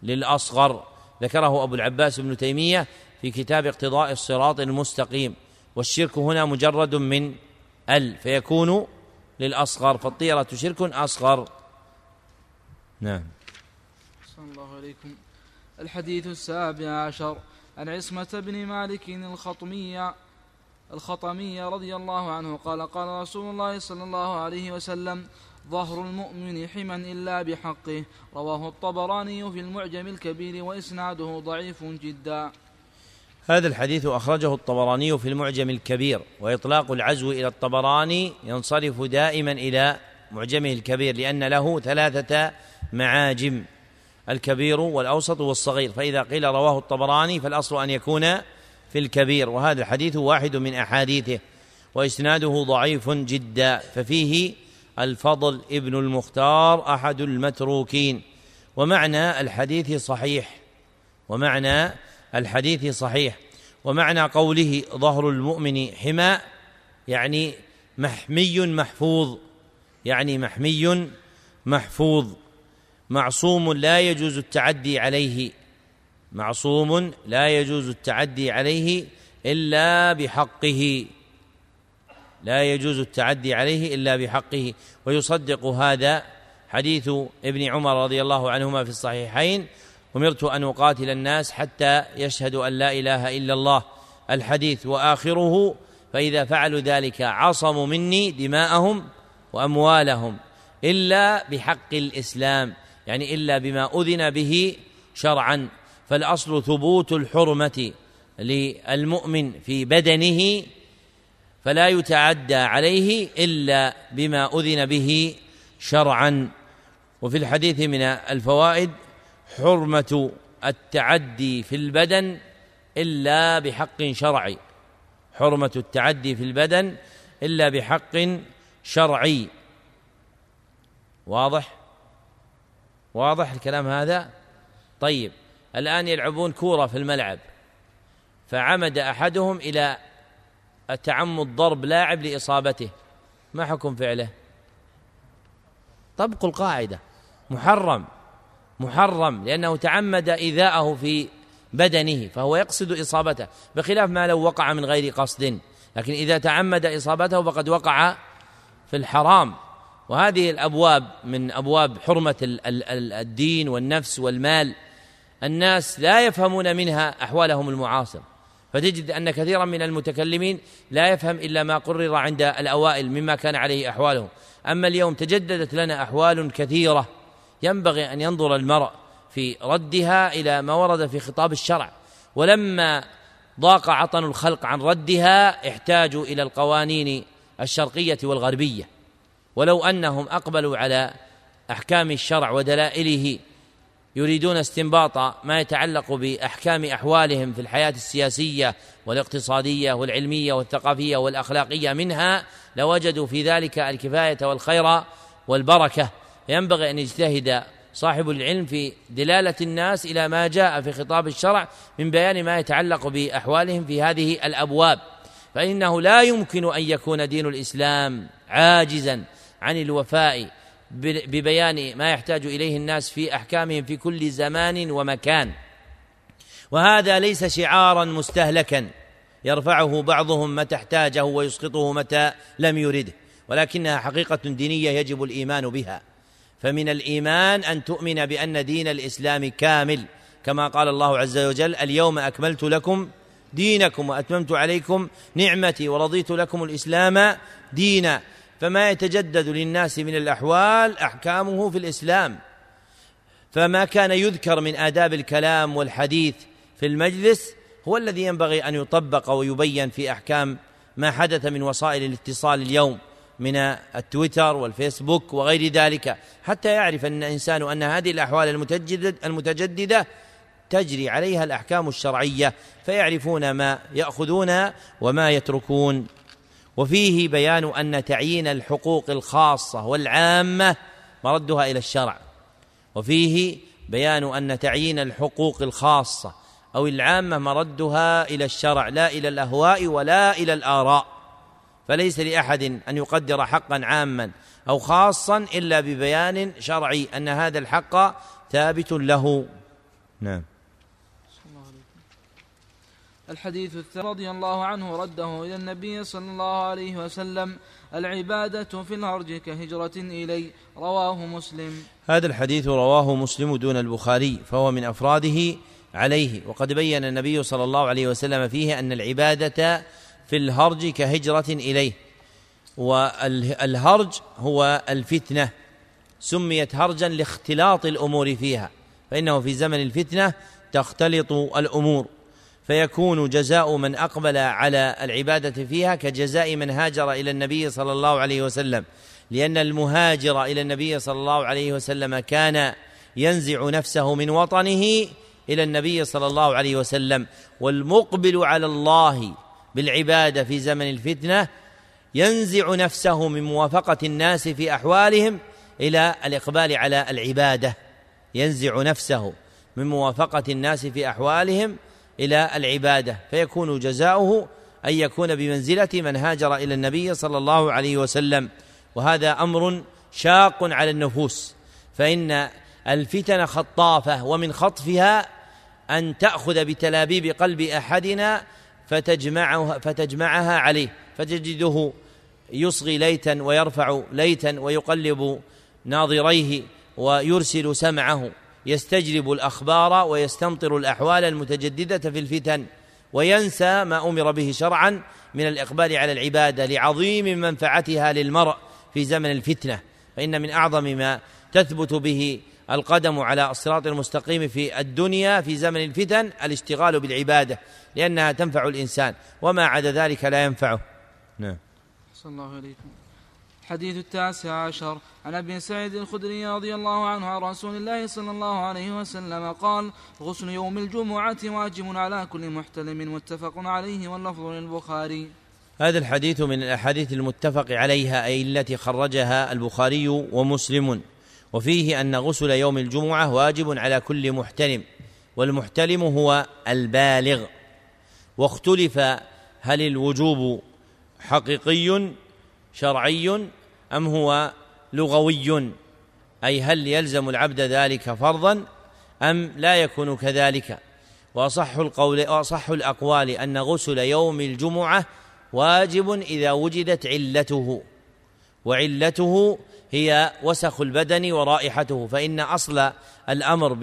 للأصغر. ذكره أبو العباس بن تيمية في كتاب اقتضاء الصراط المستقيم والشرك هنا مجرد من أل فيكون للأصغر فالطيرة شرك أصغر. نعم. صلى الله عليكم الحديث السابع عشر. عن عصمة بن مالك الخطمية الخطمية رضي الله عنه قال قال رسول الله صلى الله عليه وسلم ظهر المؤمن حما إلا بحقه رواه الطبراني في المعجم الكبير وإسناده ضعيف جدا. هذا الحديث أخرجه الطبراني في المعجم الكبير وإطلاق العزو إلى الطبراني ينصرف دائما إلى معجمه الكبير لأن له ثلاثة معاجم الكبير والأوسط والصغير فإذا قيل رواه الطبراني فالأصل أن يكون في الكبير وهذا الحديث واحد من أحاديثه وإسناده ضعيف جدا ففيه الفضل ابن المختار أحد المتروكين ومعنى الحديث صحيح ومعنى الحديث صحيح. ومعنى قوله ظهر المؤمن حمى يعني محمي محفوظ. يعني محمي محفوظ. معصوم لا يجوز التعدي عليه. معصوم لا يجوز التعدي عليه إلا بحقه. لا يجوز التعدي عليه إلا بحقه. ويصدق هذا حديث ابن عمر رضي الله عنهما في الصحيحين. أمرت أن أقاتل الناس حتى يشهدوا أن لا إله إلا الله الحديث وآخره فإذا فعلوا ذلك عصموا مني دماءهم وأموالهم إلا بحق الإسلام يعني إلا بما أذن به شرعا. فالأصل ثبوت الحرمة للمؤمن في بدنه فلا يتعدى عليه إلا بما أذن به شرعا. وفي الحديث من الفوائد حرمة التعدي في البدن إلا بحق شرعي. حرمة التعدي في البدن إلا بحق شرعي. واضح؟ واضح الكلام هذا؟ طيب الآن يلعبون كورة في الملعب. فعمد أحدهم إلى التعمد ضرب لاعب لإصابته. ما حكم فعله؟ طبق القاعدة. محرم. محرم لأنه تعمد إيذاءه في بدنه فهو يقصد إصابته بخلاف ما لو وقع من غير قصد. لكن إذا تعمد إصابته فقد وقع في الحرام. وهذه الأبواب من أبواب حرمة الدين والنفس والمال. الناس لا يفهمون منها أحوالهم المعاصر. فتجد أن كثيرا من المتكلمين لا يفهم إلا ما قرر عند الأوائل مما كان عليه أحوالهم أما اليوم تجددت لنا أحوال كثيرة. ينبغي أن ينظر المرء في ردها إلى ما ورد في خطاب الشرع. ولما ضاق عطن الخلق عن ردها احتاجوا إلى القوانين الشرقية والغربية. ولو أنهم أقبلوا على أحكام الشرع ودلائله يريدون استنباط ما يتعلق بأحكام أحوالهم في الحياة السياسية والاقتصادية والعلمية والثقافية والأخلاقية منها لوجدوا في ذلك الكفاية والخير والبركة. ينبغي أن يجتهد صاحب العلم في دلالة الناس إلى ما جاء في خطاب الشرع من بيان ما يتعلق بأحوالهم في هذه الأبواب. فإنه لا يمكن أن يكون دين الإسلام عاجزا عن الوفاء ببيان ما يحتاج إليه الناس في أحكامهم في كل زمان ومكان. وهذا ليس شعارا مستهلكا. يرفعه بعضهم متى احتاجه ويسقطه متى لم يرده. ولكنها حقيقة دينية يجب الإيمان بها. فمن الإيمان أن تؤمن بأن دين الإسلام كامل. كما قال الله عز وجل اليوم أكملت لكم دينكم وأتممت عليكم نعمتي ورضيت لكم الإسلام دينا. فما يتجدد للناس من الأحوال أحكامه في الإسلام. فما كان يذكر من آداب الكلام والحديث في المجلس هو الذي ينبغي أن يطبق ويبين في أحكام ما حدث من وسائل الاتصال اليوم. من التويتر والفيسبوك وغير ذلك حتى يعرف أن الإنسان أن هذه الأحوال المتجدد المتجددة تجري عليها الأحكام الشرعية فيعرفون ما يأخذون وما يتركون. وفيه بيان أن تعيين الحقوق الخاصة والعامة مردها إلى الشرع. وفيه بيان أن تعيين الحقوق الخاصة أو العامة مردها إلى الشرع لا إلى الأهواء ولا إلى الآراء. فليس لأحد أن يقدر حقا عاما أو خاصا إلا ببيان شرعي أن هذا الحق ثابت له. نعم. الحديث الثاني رضي الله عنه رده إلى النبي صلى الله عليه وسلم العبادة في الهرج كهجرة إلي رواه مسلم. هذا الحديث رواه مسلم دون البخاري فهو من أفراده عليه وقد بين النبي صلى الله عليه وسلم فيه أن العبادة في الهرج كهجرة إليه. والهرج هو الفتنة سميت هرجا لاختلاط الأمور فيها فإنه في زمن الفتنة تختلط الأمور. فيكون جزاء من أقبل على العبادة فيها كجزاء من هاجر إلى النبي صلى الله عليه وسلم لأن المهاجر إلى النبي صلى الله عليه وسلم كان ينزع نفسه من وطنه إلى النبي صلى الله عليه وسلم والمقبل على الله بالعبادة في زمن الفتنة ينزع نفسه من موافقة الناس في أحوالهم إلى الإقبال على العبادة. ينزع نفسه من موافقة الناس في أحوالهم إلى العبادة. فيكون جزاؤه أن يكون بمنزلة من هاجر إلى النبي صلى الله عليه وسلم. وهذا أمر شاق على النفوس. فإن الفتن خطافة ومن خطفها أن تأخذ بتلابيب قلب أحدنا فتجمعها فتجمعها عليه فتجده يصغي ليتا ويرفع ليتا ويقلب ناظريه ويرسل سمعه يستجلب الأخبار ويستمطر الأحوال المتجددة في الفتن وينسى ما أمر به شرعا من الإقبال على العبادة لعظيم منفعتها للمرء في زمن الفتنة فإن من أعظم ما تثبت به القدم على الصراط المستقيم في الدنيا في زمن الفتن الاشتغال بالعبادة لأنها تنفع الإنسان وما عدا ذلك لا ينفعه. نعم. صلى الله عليكم الحديث التاسع عشر. عن أبي سعيد الخدري رضي الله عنه عن رسول الله صلى الله عليه وسلم قال غسل يوم الجمعة واجب على كل محتلم متفق عليه واللفظ للبخاري. هذا الحديث من الأحاديث المتفق عليها أي التي خرجها البخاري ومسلم. وفيه أن غسل يوم الجمعة واجب على كل محتلم والمحتلم هو البالغ. واختلف هل الوجوب حقيقي شرعي أم هو لغوي؟ أي هل يلزم العبد ذلك فرضا أم لا يكون كذلك؟ وأصح القول وأصح الأقوال أن غسل يوم الجمعة واجب إذا وجدت علته وعلته هي وسخ البدن ورائحته فإن أصل الأمر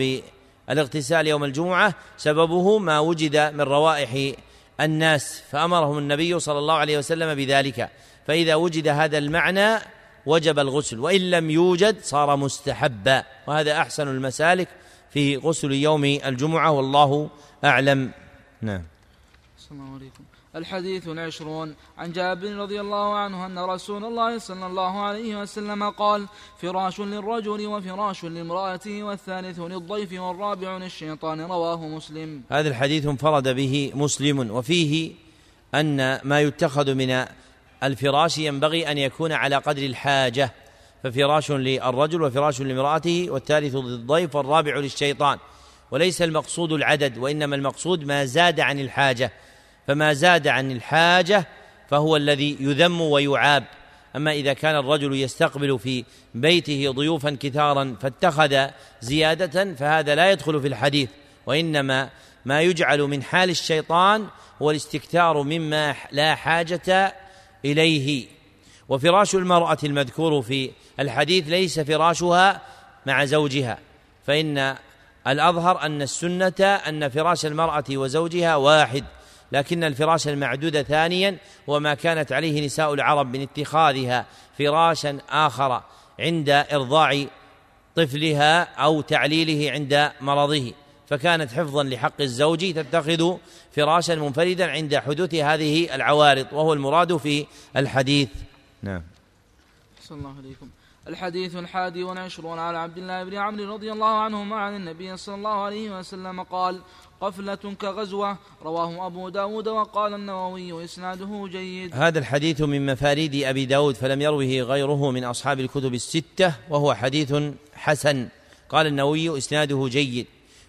بالاغتسال يوم الجمعة سببه ما وجد من روائح الناس فأمرهم النبي صلى الله عليه وسلم بذلك فإذا وجد هذا المعنى وجب الغسل وإن لم يوجد صار مستحبا وهذا أحسن المسالك في غسل يوم الجمعة والله أعلم. نعم. السلام عليكم. الحديث العشرون عن جابر رضي الله عنه أن رسول الله صلى الله عليه وسلم قال فراش للرجل وفراش لامرأته والثالث للضيف والرابع للشيطان رواه مسلم. هذا الحديث انفرد به مسلم وفيه أن ما يتخذ من الفراش ينبغي أن يكون على قدر الحاجة. ففراش للرجل وفراش لامرأته والثالث للضيف والرابع للشيطان. وليس المقصود العدد وإنما المقصود ما زاد عن الحاجة. فما زاد عن الحاجة فهو الذي يذم ويعاب. أما إذا كان الرجل يستقبل في بيته ضيوفا كثارا فاتخذ زيادة فهذا لا يدخل في الحديث وإنما ما يجعل من حال الشيطان هو الاستكثار مما لا حاجة إليه. وفراش المرأة المذكور في الحديث ليس فراشها مع زوجها فإن الأظهر أن السنة أن فراش المرأة وزوجها واحد. لكن الفراش المعدود ثانيا هو ما كانت عليه نساء العرب من اتخاذها فراشا آخر عند إرضاع طفلها أو تعليله عند مرضه. فكانت حفظا لحق الزوج تتخذ فراشا منفردا عند حدوث هذه العوارض. وهو المراد في الحديث. نعم. صلى الله عليكم. الحديث الحادي والعشرون على عبد الله بن عمرو رضي الله عنهما عن النبي صلى الله عليه وسلم قال قفلة كغزوة. رواه أبو داود وقال النووي إسناده جيد. هذا الحديث من مفاريد أبي داود فلم يروه غيره من أصحاب الكتب الستة وهو حديث حسن. قال النووي إسناده جيد.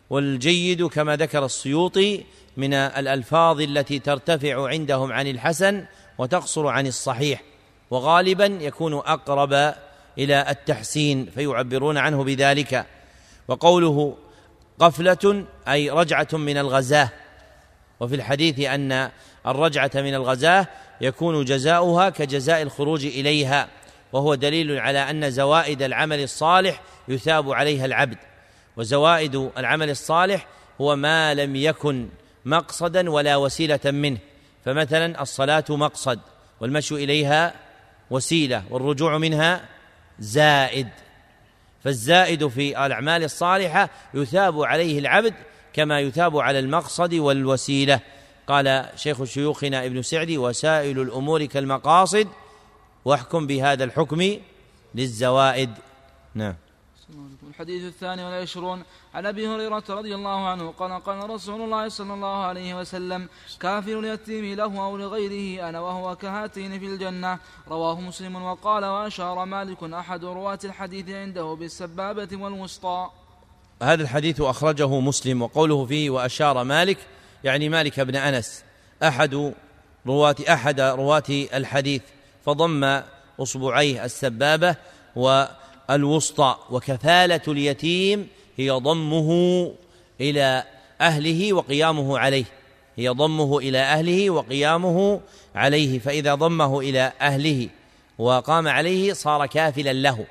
والجيد كما ذكر السيوطي من الألفاظ التي ترتفع عندهم عن الحسن وتقصر عن الصحيح وغالبا يكون أقرب إلى التحسين فيعبرون عنه بذلك. وقوله قفلة أي رجعة من الغزاة. وفي الحديث أن الرجعة من الغزاة يكون جزاؤها كجزاء الخروج إليها وهو دليل على أن زوائد العمل الصالح يثاب عليها العبد. وزوائد العمل الصالح هو ما لم يكن مقصدا ولا وسيلة منه. فمثلا الصلاة مقصد والمشي إليها وسيلة والرجوع منها زائد. فالزائد في الأعمال الصالحة يثاب عليه العبد كما يثاب على المقصد والوسيلة. قال شيخ شيوخنا ابن سعدي وسائل الأمور كالمقاصد واحكم بهذا الحكم للزوائد. نعم. الحديث الثاني والعشرون عن أبي هريرة رضي الله عنه قال قال رسول الله صلى الله عليه وسلم كافر اليتيم له أو لغيره أنا وهو كهاتين في الجنة رواه مسلم وقال وأشار مالك أحد رواة الحديث عنده بالسبابة والوسطى هذا الحديث أخرجه مسلم وقوله فيه وأشار مالك يعني مالك بن أنس أحد رواة أحد رواة الحديث فضم أصبعيه السبابة و الوسطى وكفالة اليتيم هي ضمه إلى أهله وقيامه عليه. هي ضمه إلى أهله وقيامه عليه. فإذا ضمه إلى أهله وقام عليه صار كافلا له.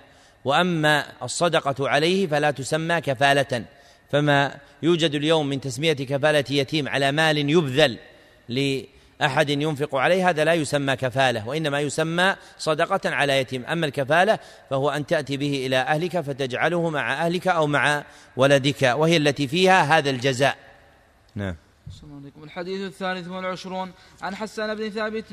وأما الصدقة عليه فلا تسمى كفالة. فما يوجد اليوم من تسمية كفالة يتيم على مال يبذل أحد ينفق عليه هذا لا يسمى كفالة وإنما يسمى صدقة على يتيم. أما الكفالة فهو أن تأتي به إلى أهلك فتجعله مع أهلك أو مع ولدك وهي التي فيها هذا الجزاء. نعم. الحديث الثالث والعشرون. عن حسان بن ثابت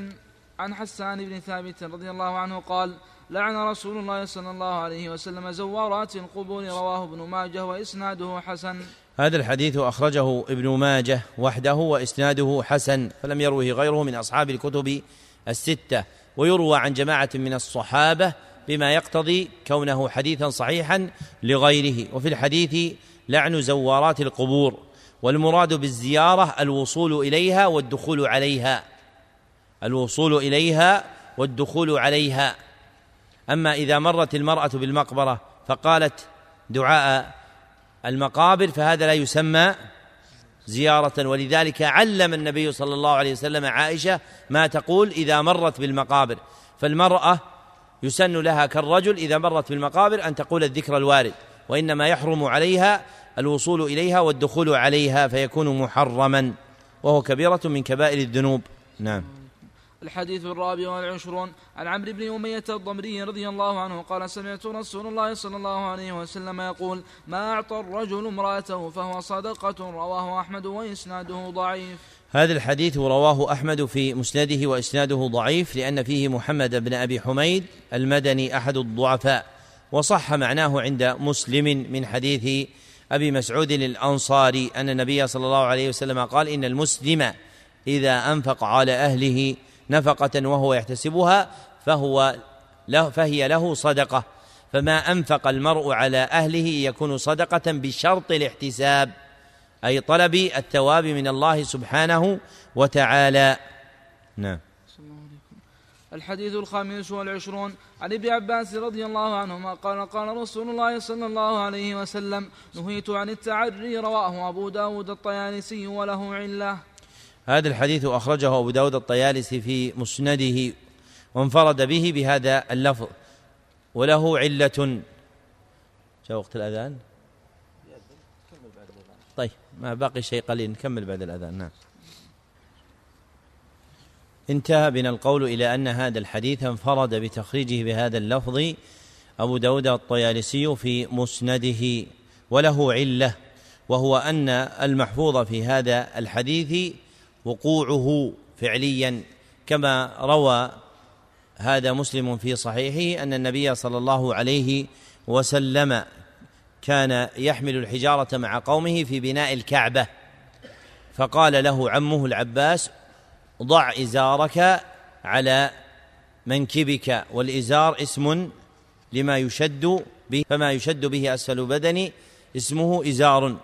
عن حسان بن ثابت رضي الله عنه قال لعن رسول الله صلى الله عليه وسلم زوارات القبور رواه ابن ماجه وإسناده حسن. هذا الحديث أخرجه ابن ماجه وحده وإسناده حسن فلم يروه غيره من أصحاب الكتب الستة. ويروى عن جماعة من الصحابة بما يقتضي كونه حديثا صحيحا لغيره. وفي الحديث لعن زوارات القبور والمراد بالزيارة الوصول إليها والدخول عليها. الوصول إليها والدخول عليها. أما إذا مرت المرأة بالمقبرة فقالت دعاء المقابر فهذا لا يسمى زيارة. ولذلك علم النبي صلى الله عليه وسلم عائشة ما تقول إذا مرت بالمقابر. فالمرأة يسن لها كالرجل إذا مرت بالمقابر أن تقول الذكر الوارد وإنما يحرم عليها الوصول إليها والدخول عليها فيكون محرما وهو كبيرة من كبائر الذنوب. نعم. الحديث الرابع والعشرون عن عمرو بن أمية الضمري رضي الله عنه قال سمعت رسول الله صلى الله عليه وسلم يقول ما أعطى الرجل امرأته فهو صدقة رواه أحمد وإسناده ضعيف. هذا الحديث رواه أحمد في مسنده وإسناده ضعيف لأن فيه محمد بن أبي حميد المدني أحد الضعفاء وصح معناه عند مسلم من حديث أبي مسعود الأنصاري أن النبي صلى الله عليه وسلم قال إن المسلم إذا أنفق على أهله نفقة وهو يحتسبها فهو له فهي له صدقة. فما أنفق المرء على أهله يكون صدقة بشرط الاحتساب أي طلب الثواب من الله سبحانه وتعالى. نعم. الحديث الخامس والعشرون. عن ابن عباس رضي الله عنهما قال قال رسول الله صلى الله عليه وسلم نهيت عن التعري رواه أبو داود الطيالسي وله علة. هذا الحديث أخرجه أبو داود الطيالسي في مسنده وانفرد به بهذا اللفظ. وله علة. جاء وقت الأذان؟ طيب ما باقي شيء قليل نكمل بعد الأذان. نعم. انتهى بنا القول إلى أن هذا الحديث انفرد بتخريجه بهذا اللفظ أبو داود الطيالسي في مسنده. وله علة وهو أن المحفوظ في هذا الحديث وقوعه فعليا. كما روى هذا مسلم في صحيحه أن النبي صلى الله عليه وسلم كان يحمل الحجارة مع قومه في بناء الكعبة. فقال له عمه العباس ضع إزارك على منكبك والإزار اسم لما يشد به فما يشد به أسفل بدني اسمه إزار.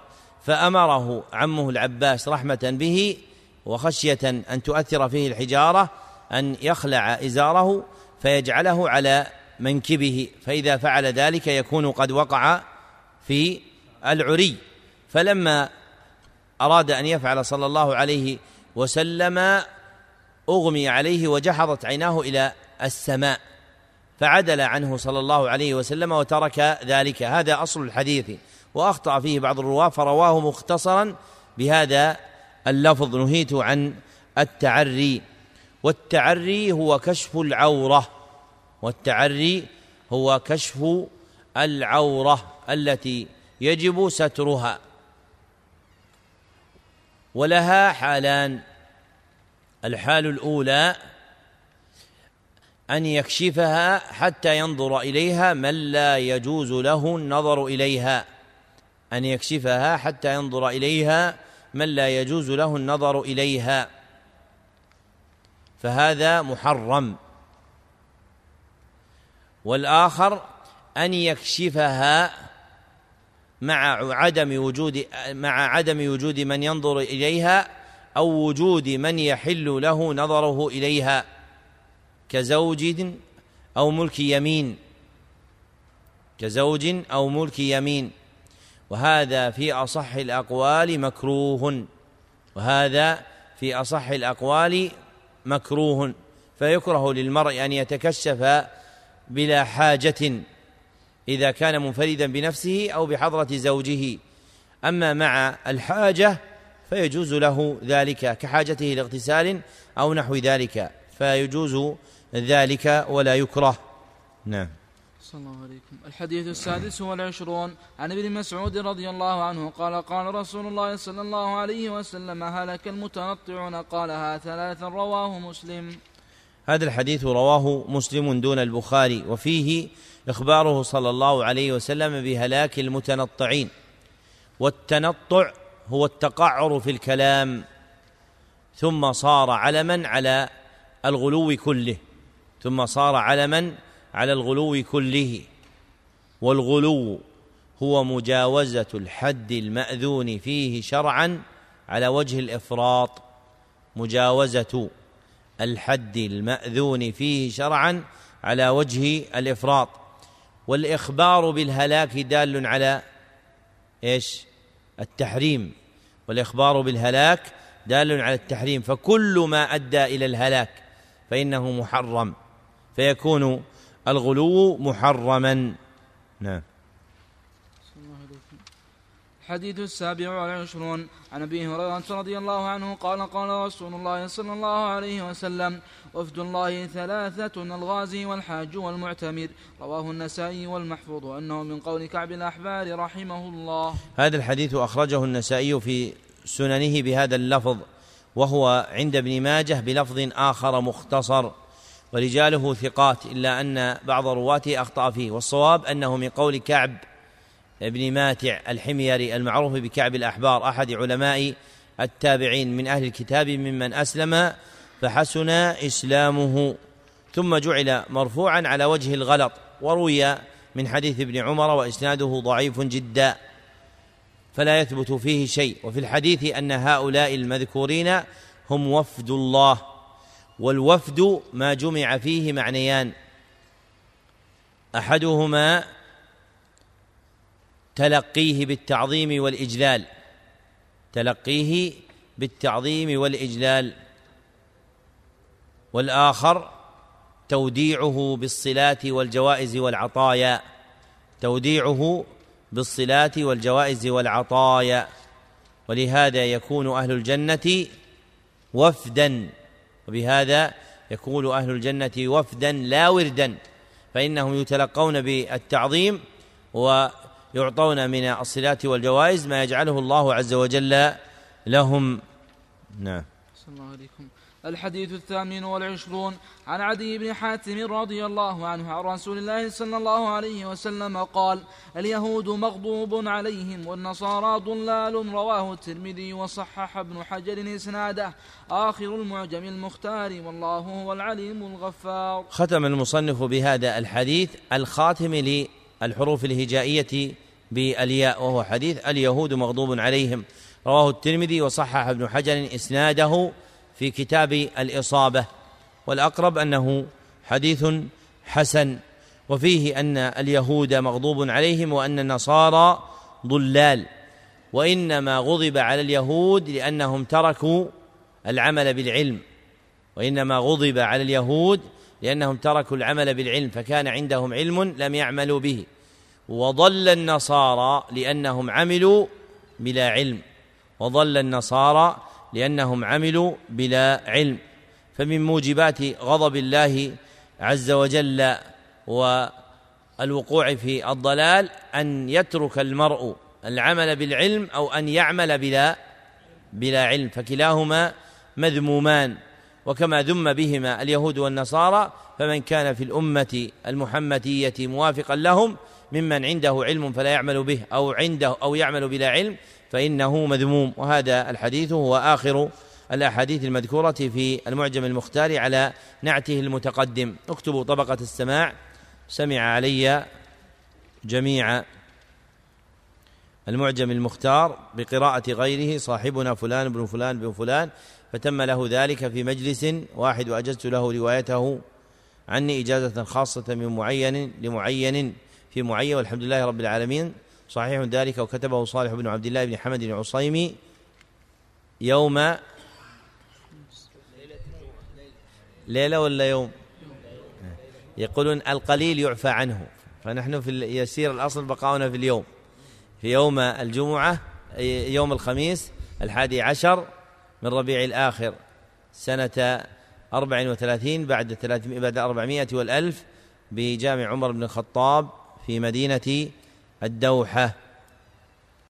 فأمره عمه العباس رحمة به وخشية أن تؤثر فيه الحجارة أن يخلع إزاره فيجعله على منكبه فإذا فعل ذلك يكون قد وقع في العري. فلما أراد أن يفعل صلى الله عليه وسلم أغمي عليه وجحظت عيناه إلى السماء فعدل عنه صلى الله عليه وسلم وترك ذلك. هذا أصل الحديث وأخطأ فيه بعض الرواة فرواه مختصرا بهذا اللفظ نهيت عن التعري والتعري هو كشف العورة والتعري هو كشف العورة التي يجب سترها. ولها حالان الحال الأولى أن يكشفها حتى ينظر إليها من لا يجوز له النظر إليها أن يكشفها حتى ينظر إليها من لا يجوز له النظر إليها. فهذا محرم. والآخر أن يكشفها مع عدم وجود مع عدم وجود من ينظر إليها أو وجود من يحل له نظره إليها كزوج أو ملك يمين. كزوج أو ملك يمين. وهذا في أصح الأقوال مكروه. وهذا في أصح الأقوال مكروه. فيكره للمرء أن يتكشف بلا حاجة إذا كان منفردا بنفسه أو بحضرة زوجه. أما مع الحاجة فيجوز له ذلك كحاجته لاغتسال أو نحو ذلك. فيجوز ذلك ولا يكره. نعم. صلى الله عليكم. الحديث السادس والعشرون. عن ابن مسعود رضي الله عنه قال قال رسول الله صلى الله عليه وسلم هلك المتنطعون؟ قالها ثلاثا رواه مسلم. هذا الحديث رواه مسلم دون البخاري وفيه إخباره صلى الله عليه وسلم بهلاك المتنطعين. والتنطع هو التقعر في الكلام ثم صار علما على الغلو كله ثم صار علما على الغلو كله. والغلو هو مجاوزة الحد المأذون فيه شرعا على وجه الإفراط. مجاوزة الحد المأذون فيه شرعا على وجه الإفراط. والإخبار بالهلاك دال على إيش؟ التحريم. والإخبار بالهلاك دال على التحريم. فكل ما أدى إلى الهلاك فإنه محرم. فيكون الغلو محرما. نعم. الحديث السابع والعشرون. عن أبي هريرة رضي الله عنه قال قال رسول الله صلى الله عليه وسلم وفد الله ثلاثة الغازي والحاج والمعتمر. رواه النسائي والمحفوظ أنه من قول كعب الأحبار رحمه الله. هذا الحديث أخرجه النسائي في سننه بهذا اللفظ وهو عند ابن ماجه بلفظ آخر مختصر. ورجاله ثقات إلا أن بعض رواته أخطأ فيه. والصواب أنه من قول كعب ابن ماتع الحميري المعروف بكعب الأحبار أحد علماء التابعين من أهل الكتاب ممن أسلم فحسن إسلامه. ثم جعل مرفوعا على وجه الغلط وروي من حديث ابن عمر وإسناده ضعيف جدا. فلا يثبت فيه شيء. وفي الحديث أن هؤلاء المذكورين هم وفد الله. والوفد ما جمع فيه معنيان. أحدهما تلقيه بالتعظيم والإجلال. تلقيه بالتعظيم والإجلال. والآخر توديعه بالصلات والجوائز والعطايا. توديعه بالصلات والجوائز والعطايا. ولهذا يكون أهل الجنة وفدا. وبهذا يكون أهل الجنة وفدا لا وردا فإنهم يتلقون بالتعظيم ويعطون من الصلات والجوائز ما يجعله الله عز وجل لهم. نعم. الله عليكم. الحديث الثامن والعشرون عن عدي بن حاتم رضي الله عنه عن رسول الله صلى الله عليه وسلم قال اليهود مغضوب عليهم والنصارى ضلال رواه الترمذي وصحح ابن حجر إسناده. آخر المعجم المختار والله هو العليم الغفار. ختم المصنف بهذا الحديث الخاتم للحروف الهجائية بالياء وهو حديث اليهود مغضوب عليهم رواه الترمذي وصحح ابن حجر إسناده. في كتاب الإصابة والأقرب أنه حديث حسن وفيه أن اليهود مغضوب عليهم وأن النصارى ضلال وإنما غضب على اليهود لأنهم تركوا العمل بالعلم وإنما غضب على اليهود لأنهم تركوا العمل بالعلم فكان عندهم علم لم يعملوا به وضل النصارى لأنهم عملوا بلا علم وضل النصارى لأنهم عملوا بلا علم. فمن موجبات غضب الله عز وجل والوقوع في الضلال أن يترك المرء العمل بالعلم أو أن يعمل بلا بلا علم. فكلاهما مذمومان. وكما ذم بهما اليهود والنصارى فمن كان في الأمة المحمدية موافقا لهم ممن عنده علم فلا يعمل به أو عنده أو يعمل بلا علم فإنه مذموم. وهذا الحديث هو آخر الأحاديث المذكورة في المعجم المختار على نعته المتقدم. اكتبوا طبقة السماع. سمع علي جميع المعجم المختار بقراءة غيره. صاحبنا فلان بن فلان بن فلان. فتم له ذلك في مجلس واحد وأجزت له روايته عني إجازة خاصة من معين لمعين في معين. والحمد لله رب العالمين. صحيح ذلك وكتبه صالح بن عبد الله بن حمد العصيمي يوم ليلة ولا يوم؟ يقولون القليل يعفى عنه. فنحن في يسير الأصل بقاؤنا في اليوم. في يوم الجمعة يوم الخميس الحادي عشر من ربيع الآخر سنة أربع وثلاثين بعد بعد أربعمائة والألف بجامع عمر بن الخطاب في مدينة الدوحة